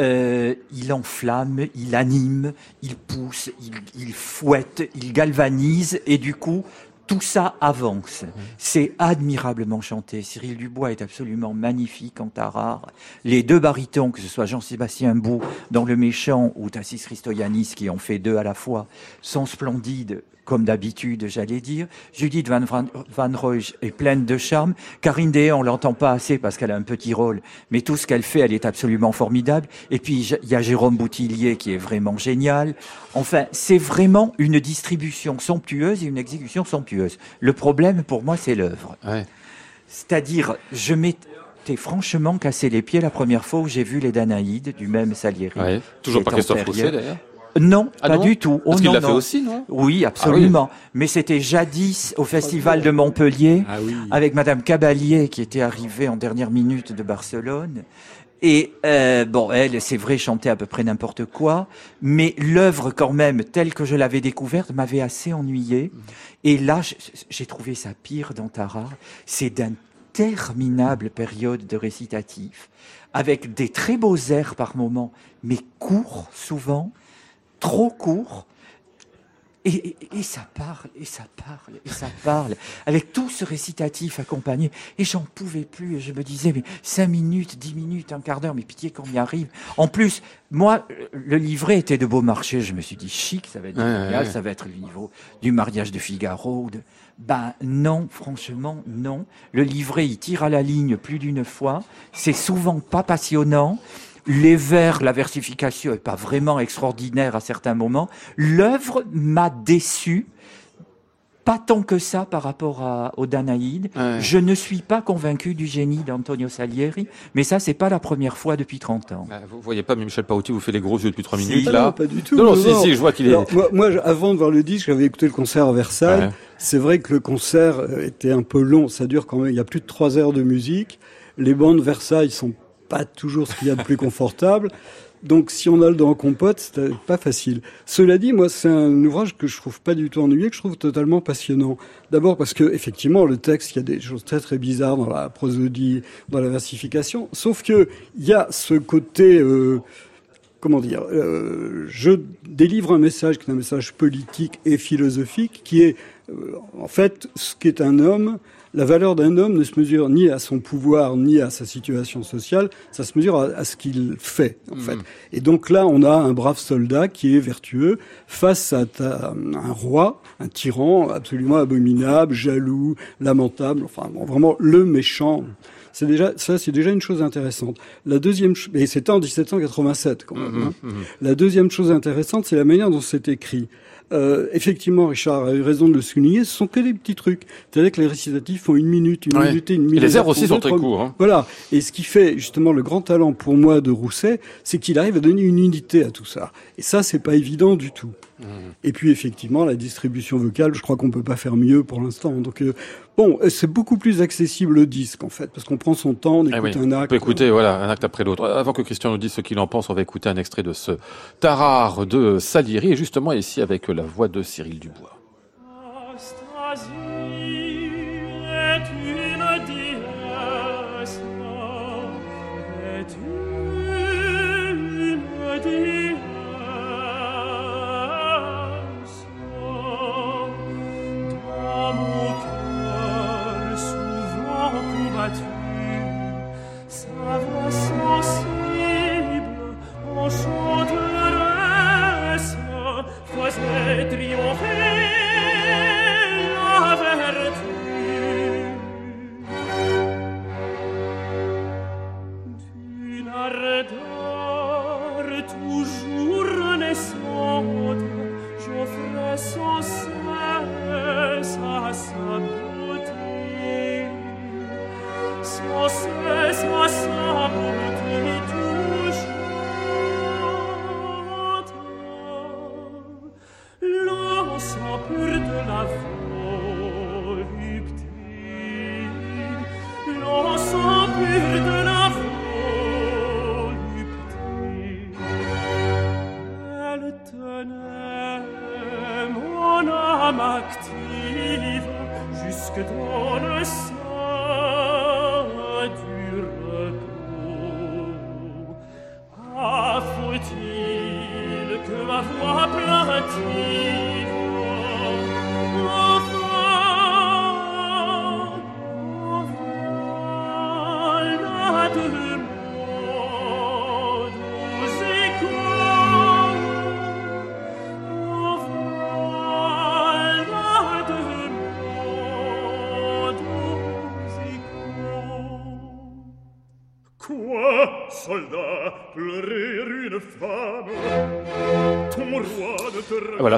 S4: Euh, il enflamme, il anime, il pousse, il, il fouette, il galvanise, et du coup, tout ça avance. C'est admirablement chanté. Cyril Dubois est absolument magnifique en tarare. Les deux barytons, que ce soit Jean-Sébastien Bou dans Le Méchant ou Tassis Christoyanis, qui en fait deux à la fois, sont splendides comme d'habitude, j'allais dire. Judith Van, Van, Van Roij est pleine de charme. Karine Day, on l'entend pas assez parce qu'elle a un petit rôle, mais tout ce qu'elle fait, elle est absolument formidable. Et puis, il y a Jérôme Boutillier qui est vraiment génial. Enfin, c'est vraiment une distribution somptueuse et une exécution somptueuse. Le problème, pour moi, c'est l'œuvre.
S2: Ouais.
S4: C'est-à-dire, je m'étais franchement cassé les pieds la première fois où j'ai vu les Danaïdes du même Salieri.
S2: Ouais. Toujours
S4: est
S2: Christophe. Rousset d'ailleurs.
S4: Non,
S2: Ah
S4: pas
S2: non
S4: du tout. Oh
S2: Parce qu'il
S4: non,
S2: l'a fait aussi, non
S4: Oui, absolument. Mais c'était jadis au Festival de Montpellier
S6: Ah oui.
S4: avec Madame Cabalier qui était arrivée en dernière minute de Barcelone. Et euh, bon, elle, c'est vrai, chantait à peu près n'importe quoi, mais l'œuvre quand même, telle que je l'avais découverte, m'avait assez ennuyé. Et là, j'ai trouvé ça pire dans Tara. C'est d'interminables périodes de récitatif, avec des très beaux airs par moments, mais courts souvent, trop courts. Et, et- et ça parle, et ça parle, et ça parle, avec tout ce récitatif accompagné. Et j'en pouvais plus, et je me disais, mais cinq minutes, dix minutes, un quart d'heure, mais pitié qu'on y arrive. En plus, moi, le livret était de beau marché, je me suis dit, chic, ça va être
S2: Ouais,
S4: génial,
S2: ouais.
S4: ça va être le niveau du mariage de Figaro. De... Ben non, franchement, non. Le livret, il tire à la ligne plus d'une fois. C'est souvent pas passionnant. Les vers, la versification est pas vraiment extraordinaire à certains moments. L'œuvre m'a déçu. Pas tant que ça par rapport à, au Danaïde.
S2: Ouais.
S4: Je ne suis pas convaincu du génie d'Antonio Salieri, mais ça, c'est pas la première fois depuis 30 ans.
S2: Ah, Vous voyez pas, mais Michel Parouti vous fait les gros yeux depuis trois
S4: Si.
S2: minutes là.
S5: non, pas du tout.
S2: Non, non, si, si, je vois qu'il est.
S5: Moi, moi, je- avant de voir le disque, j'avais écouté le concert à Versailles.
S2: Ouais.
S5: C'est vrai que le concert euh, était un peu long. Ça dure quand même. Il y a plus de trois heures de musique. Les bandes Versailles sont pas toujours ce qu'il y a de plus confortable. Donc, si on a le dos en compote, c'est pas facile. Cela dit, moi, c'est un ouvrage que je trouve pas du tout ennuyé, que je trouve totalement passionnant. D'abord parce que, effectivement, le texte, il y a des choses très très bizarres dans la prosodie, dans la versification. Sauf que il y a ce côté, euh, comment dire, euh, je délivre un message qui est un message politique et philosophique, qui est euh, en fait, ce qu'est un homme, la valeur d'un homme ne se mesure ni à son pouvoir ni à sa situation sociale, ça se mesure à, à ce qu'il fait en fait. Et donc là, on a un brave soldat qui est vertueux face à ta- un roi, un tyran absolument abominable, jaloux, lamentable, enfin bon, vraiment le méchant. C'est déjà ça, c'est déjà une chose intéressante. La deuxième, et c'était en 1787 quand même. hein. La deuxième chose intéressante, c'est la manière dont c'est écrit. Euh, effectivement, Richard a eu raison de le souligner, ce sont que des petits trucs. C'est-à-dire que les récitatifs font une minute, une
S2: Ouais.
S5: minute et une
S2: Et
S5: minute.
S2: les airs aussi sont très courts. Hein.
S5: Voilà. Et ce qui fait justement le grand talent pour moi de Rousset, c'est qu'il arrive à donner une unité à tout ça. Et ça, c'est pas évident du tout.
S2: Mmh.
S5: Et puis effectivement, la distribution vocale, je crois qu'on peut pas faire mieux pour l'instant. Donc euh, bon, euh, c'est beaucoup plus accessible au disque en fait, parce qu'on prend son temps, on écoute
S2: Ah oui,
S5: un
S2: On
S5: acte.
S2: peut écouter voilà, un acte après l'autre. Avant que Christian nous dise ce qu'il en pense, on va écouter un extrait de ce Tarare de Salieri, et justement ici avec la voix de Cyril Dubois.
S3: Astasie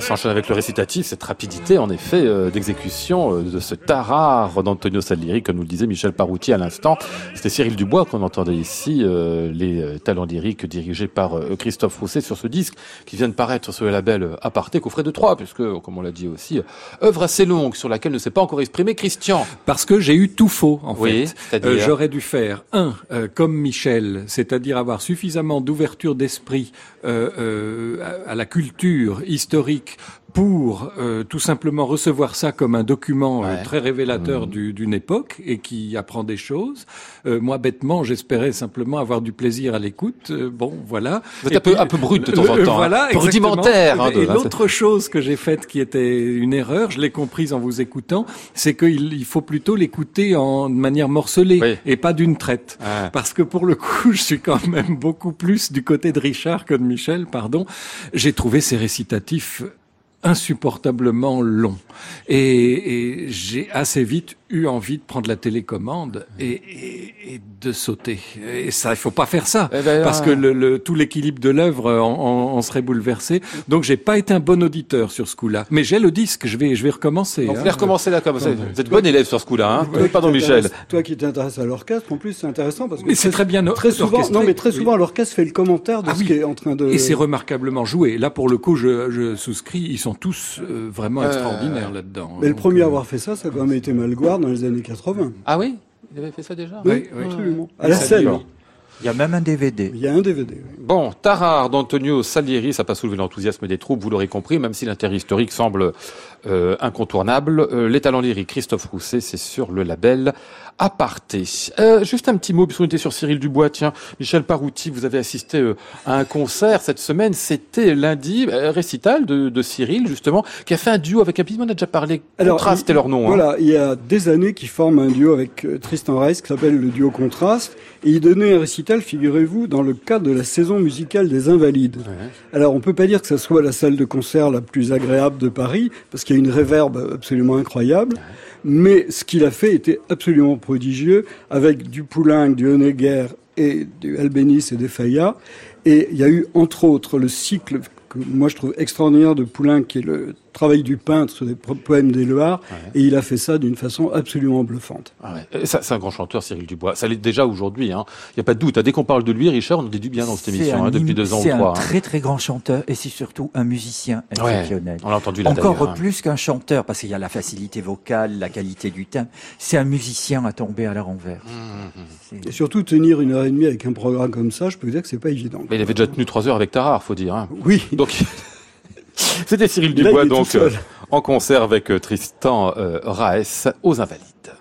S3: te
S2: Voilà, ça enchaîne avec le récitatif, cette rapidité en effet euh, d'exécution euh, de ce tarare d'Antonio Salieri, comme nous le disait Michel Parouti à l'instant. C'était Cyril Dubois qu'on entendait ici, euh, les euh, talents lyriques dirigés par euh, Christophe Rousset sur ce disque qui vient de paraître sur le label euh, Aparté, coffret de 3, puisque, comme on l'a dit aussi, œuvre assez longue sur laquelle ne s'est pas encore exprimé Christian.
S6: Parce que j'ai eu tout faux, en
S2: Oui,
S6: fait. J'aurais dû faire, un, euh, comme Michel, c'est-à-dire avoir suffisamment d'ouverture d'esprit à, à la culture historique pour euh, tout simplement recevoir ça comme un document euh, très révélateur du- d'une époque et qui apprend des choses. Euh, moi, bêtement, j'espérais simplement avoir du plaisir à l'écoute. Euh, bon, voilà.
S2: Vous êtes un peu, un peu brut de temps en temps, hein.
S6: Voilà, exactement.
S2: rudimentaire. hein,
S6: Et l'autre chose que j'ai faite qui était une erreur, je l'ai comprise en vous écoutant, c'est qu'il il faut plutôt l'écouter en de manière morcelée
S2: Oui.
S6: et pas d'une traite.
S2: Ah.
S6: Parce que pour le coup, je suis quand même beaucoup plus du côté de Richard que de Michel, pardon. J'ai trouvé ces récitatifs insupportablement longs. Et, et j'ai assez vite eu envie de prendre la télécommande et, et- et de sauter. Et ça, il faut pas faire ça.
S2: Eh ben,
S6: parce
S2: ah.
S6: que le, le- tout l'équilibre de l'œuvre en, en- en serait bouleversé. Donc j'ai pas été un bon auditeur sur ce coup-là. Mais j'ai le disque, je vais, je vais recommencer.
S2: Donc,
S6: hein.
S2: recommencer là, comme. Vous êtes bon élève sur ce coup-là, hein.
S5: Toi
S2: Pardon, Michel.
S5: Toi qui t'intéresses à l'orchestre, en plus, c'est intéressant parce que
S6: Mais c'est très bien
S5: très souvent, non, mais très
S6: Oui.
S5: souvent, l'orchestre fait le commentaire de
S6: Ah
S5: ce
S6: oui.
S5: qui est en train de.
S6: Et c'est remarquablement joué. Là, pour le coup, je, je souscris. Ils sont tous euh, vraiment
S2: Euh,
S6: extraordinaires là-dedans.
S5: Mais le
S6: Donc,
S5: premier à
S6: euh,
S5: avoir fait ça, ça a quand même été Malguard dans les années 80.
S2: Ah oui Il avait fait ça déjà
S6: Oui, oui.
S5: absolument.
S6: Oui,
S5: À la scène.
S4: Il y a même un DVD.
S5: Il y a un DVD. oui.
S2: Bon, Tarare d'Antonio Salieri, ça n'a pas soulevé l'enthousiasme des troupes, vous l'aurez compris, même si l'intérêt historique semble euh, incontournable. Euh, les talents lyriques, Christophe Rousset, c'est sur le label Aparté. Euh, juste un petit mot, puisqu'on était sur Cyril Dubois, tiens, Michel Parouti, vous avez assisté euh, à un concert cette semaine, c'était lundi, euh, récital de, de Cyril, justement, qui a fait un duo avec un on a déjà parlé, Contraste,
S5: il-
S2: c'était leur nom. hein.
S5: Voilà, il y a des années qu'ils forment un duo avec euh, Tristan Reis qui s'appelle le duo Contraste. Et il donnait un récital, figurez-vous, dans le cadre de la saison musicale des Invalides. Alors, on peut pas dire que ça soit la salle de concert la plus agréable de Paris, parce qu'il y a une réverbe absolument incroyable. Mais ce qu'il a fait était absolument prodigieux, avec du Poulenc, du Honegger et du Albéniz et des Fayas. Et il y a eu, entre autres, le cycle que moi je trouve extraordinaire de Poulenc, qui est le travail du peintre sur des poèmes d'Éluard. Et il a fait ça d'une façon absolument bluffante.
S2: Ah ouais. C'est un grand chanteur, Cyril Dubois. Ça l'est déjà aujourd'hui. Il hein. n'y a pas de doute. Dès qu'on parle de lui, Richard, on en dit du bien dans cette émission hein, depuis deux ans ou
S4: C'est un
S2: trois. hein.
S4: très très grand chanteur et c'est surtout un musicien
S2: Ouais,
S4: exceptionnel.
S2: on l'a entendu là
S4: Encore
S2: hein.
S4: plus qu'un chanteur, parce qu'il y a la facilité vocale, la qualité du timbre. C'est un musicien à tomber à la renverse. C'est-
S5: Et surtout, tenir une heure et demie avec un programme comme ça, je peux vous dire que c'est pas évident.
S2: Mais il avait déjà tenu trois heures avec Tarare, faut dire. hein.
S5: Oui.
S2: Donc, c'était Cyril Dubois, donc, euh, en concert avec euh, Tristan euh, Raes aux Invalides.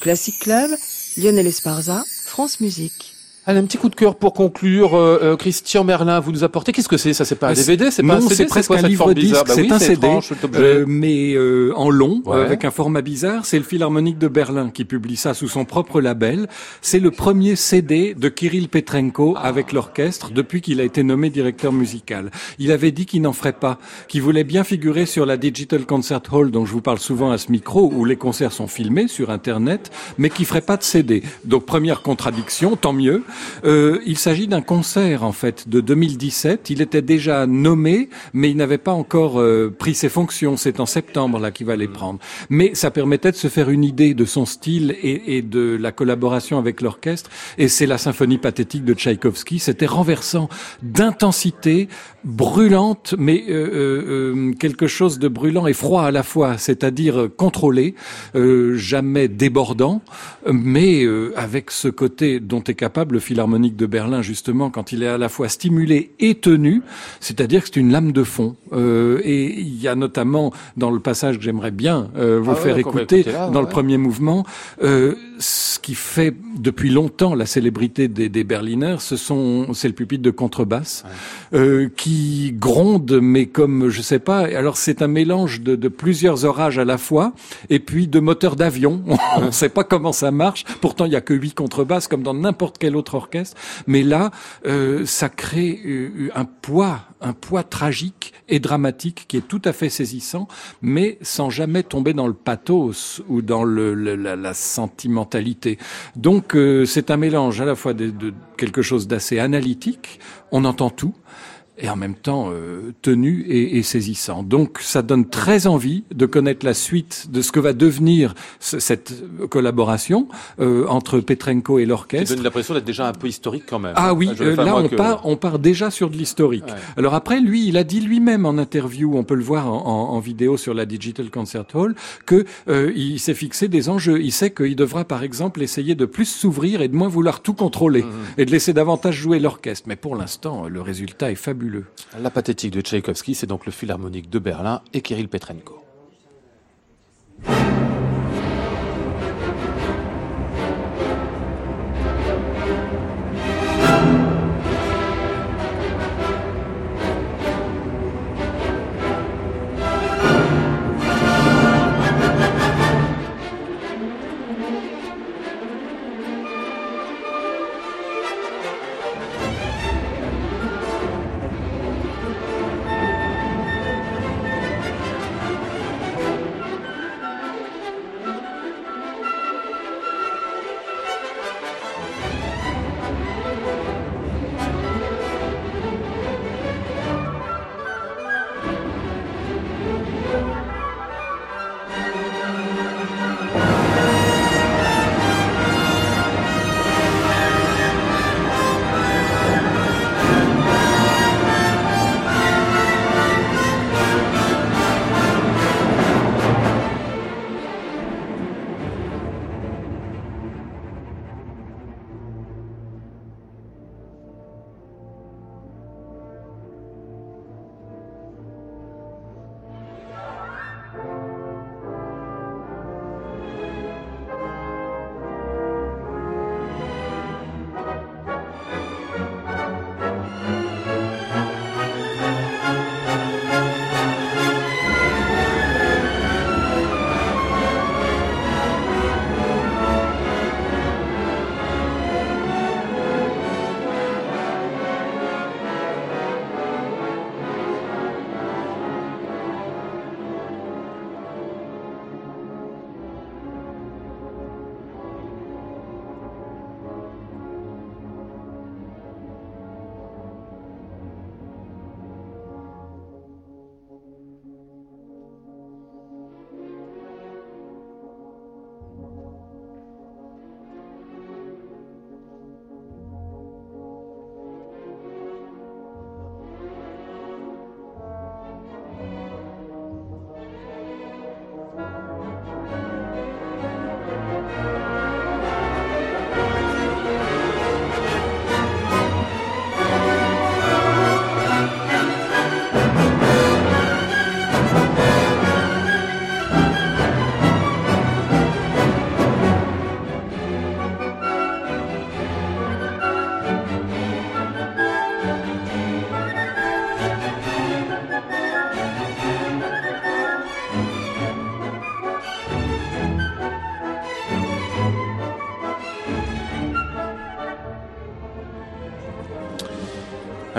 S7: Classic Club, Lionel Esparza, France Musique.
S2: Allez, un petit coup de cœur pour conclure. Euh, euh, Christian Merlin, vous nous apportez. Qu'est-ce que c'est Ça, c'est pas un DVD C'est pas un
S6: non,
S2: CD
S6: c'est presque
S2: quoi,
S6: un livre disque.
S2: Bah
S6: c'est
S2: oui,
S6: un CD,
S2: étrange,
S6: euh, mais euh, en long,
S2: Ouais.
S6: avec un format bizarre. C'est le Philharmonique de Berlin qui publie ça sous son propre label. C'est le premier CD de Kirill Petrenko avec l'orchestre depuis qu'il a été nommé directeur musical. Il avait dit qu'il n'en ferait pas, qu'il voulait bien figurer sur la Digital Concert Hall dont je vous parle souvent à ce micro, où les concerts sont filmés sur Internet, mais qu'il ferait pas de CD. Donc première contradiction, tant mieux. Euh, il s'agit d'un concert en fait de 2017. Il était déjà nommé, mais il n'avait pas encore euh, pris ses fonctions. C'est en septembre là qu'il va les prendre. Mais ça permettait de se faire une idée de son style et, et de la collaboration avec l'orchestre. Et c'est la symphonie pathétique de Tchaïkovski. C'était renversant d'intensité brûlante, mais euh, euh, euh, quelque chose de brûlant et froid à la fois, c'est-à-dire contrôlé, euh, jamais débordant, mais avec ce côté dont est capable le Philharmonique de Berlin justement quand il est à la fois stimulé et tenu, c'est-à-dire que c'est une lame de fond. Euh, et il y a notamment dans le passage que j'aimerais bien euh, vous
S2: Ah
S6: faire
S2: va
S6: écouter,
S2: écouter là,
S6: dans le premier mouvement, euh, ce qui fait depuis longtemps la célébrité des, des Berliners, ce sont c'est le pupitre de contrebasse qui gronde, mais comme je sais pas. Alors c'est un mélange de, de plusieurs orages à la fois, et puis de moteurs d'avion. On ne sait pas comment ça marche. Pourtant il y a que huit contrebasses, comme dans n'importe quel autre Mais là, euh, ça crée euh, un poids, un poids tragique et dramatique qui est tout à fait saisissant, mais sans jamais tomber dans le pathos ou dans la, sentimentalité. Donc euh, c'est un mélange à la fois de quelque chose d'assez analytique, on entend tout, et en même temps euh, tenu et, et saisissant. Donc ça donne très envie de connaître la suite de ce que va devenir ce- cette collaboration euh, entre Petrenko et l'orchestre.
S2: donne l'impression d'être déjà un peu historique quand même.
S6: Ah oui, euh, là on
S2: que-
S6: part, on part déjà sur de l'historique.
S2: Ouais.
S6: Alors après, lui, il a dit lui-même en interview, on peut le voir en, en- en vidéo sur la Digital Concert Hall, que euh, il s'est fixé des enjeux. Il sait qu'il devra, par exemple, essayer de plus s'ouvrir et de moins vouloir tout contrôler
S2: Mhm.
S6: et de laisser davantage jouer l'orchestre. Mais pour l'instant, le résultat est fabuleux.
S2: La pathétique de Tchaïkovski, c'est donc le Philharmonique de Berlin et Kirill Petrenko.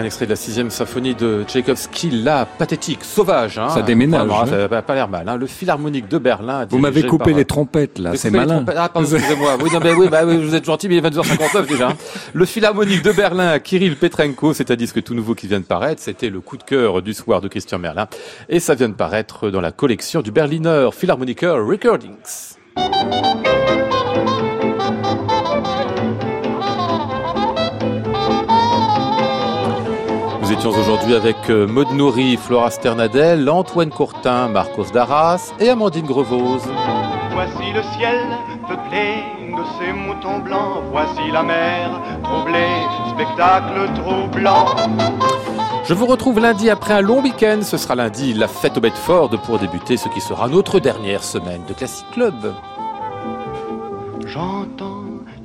S2: Extrait de la sixième symphonie de Tchaïkovski, la pathétique, sauvage. Hein,
S6: Ça déménage,
S2: Vraiment,
S6: hein.
S2: ça n'a pas l'air mal. Hein. Le Philharmonique de Berlin.
S6: Vous m'avez coupé
S2: par-
S6: les trompettes, là. C'est malin.
S2: Ah, pardon, excusez-moi. Oui, non, mais oui, bah, oui, vous êtes gentil, mais il est 22h59 déjà. Le Philharmonique de Berlin, Kirill Petrenko, c'est un disque tout nouveau qui vient de paraître. C'était le coup de cœur du soir de Christian Merlin. Et ça vient de paraître dans la collection du Berliner Philharmoniker Recordings. Étions aujourd'hui avec euh, Maud Nourri, Flora Sternadel, Antoine Courtin, Marcos Darras et Amandine Grevose.
S9: Voici le ciel peuplé de ces moutons blancs. Voici la mer troublée, spectacle troublant.
S2: Je vous retrouve lundi après un long week-end. Ce sera lundi la fête au Bedford pour débuter ce qui sera notre dernière semaine de Classic Club.
S9: J'entends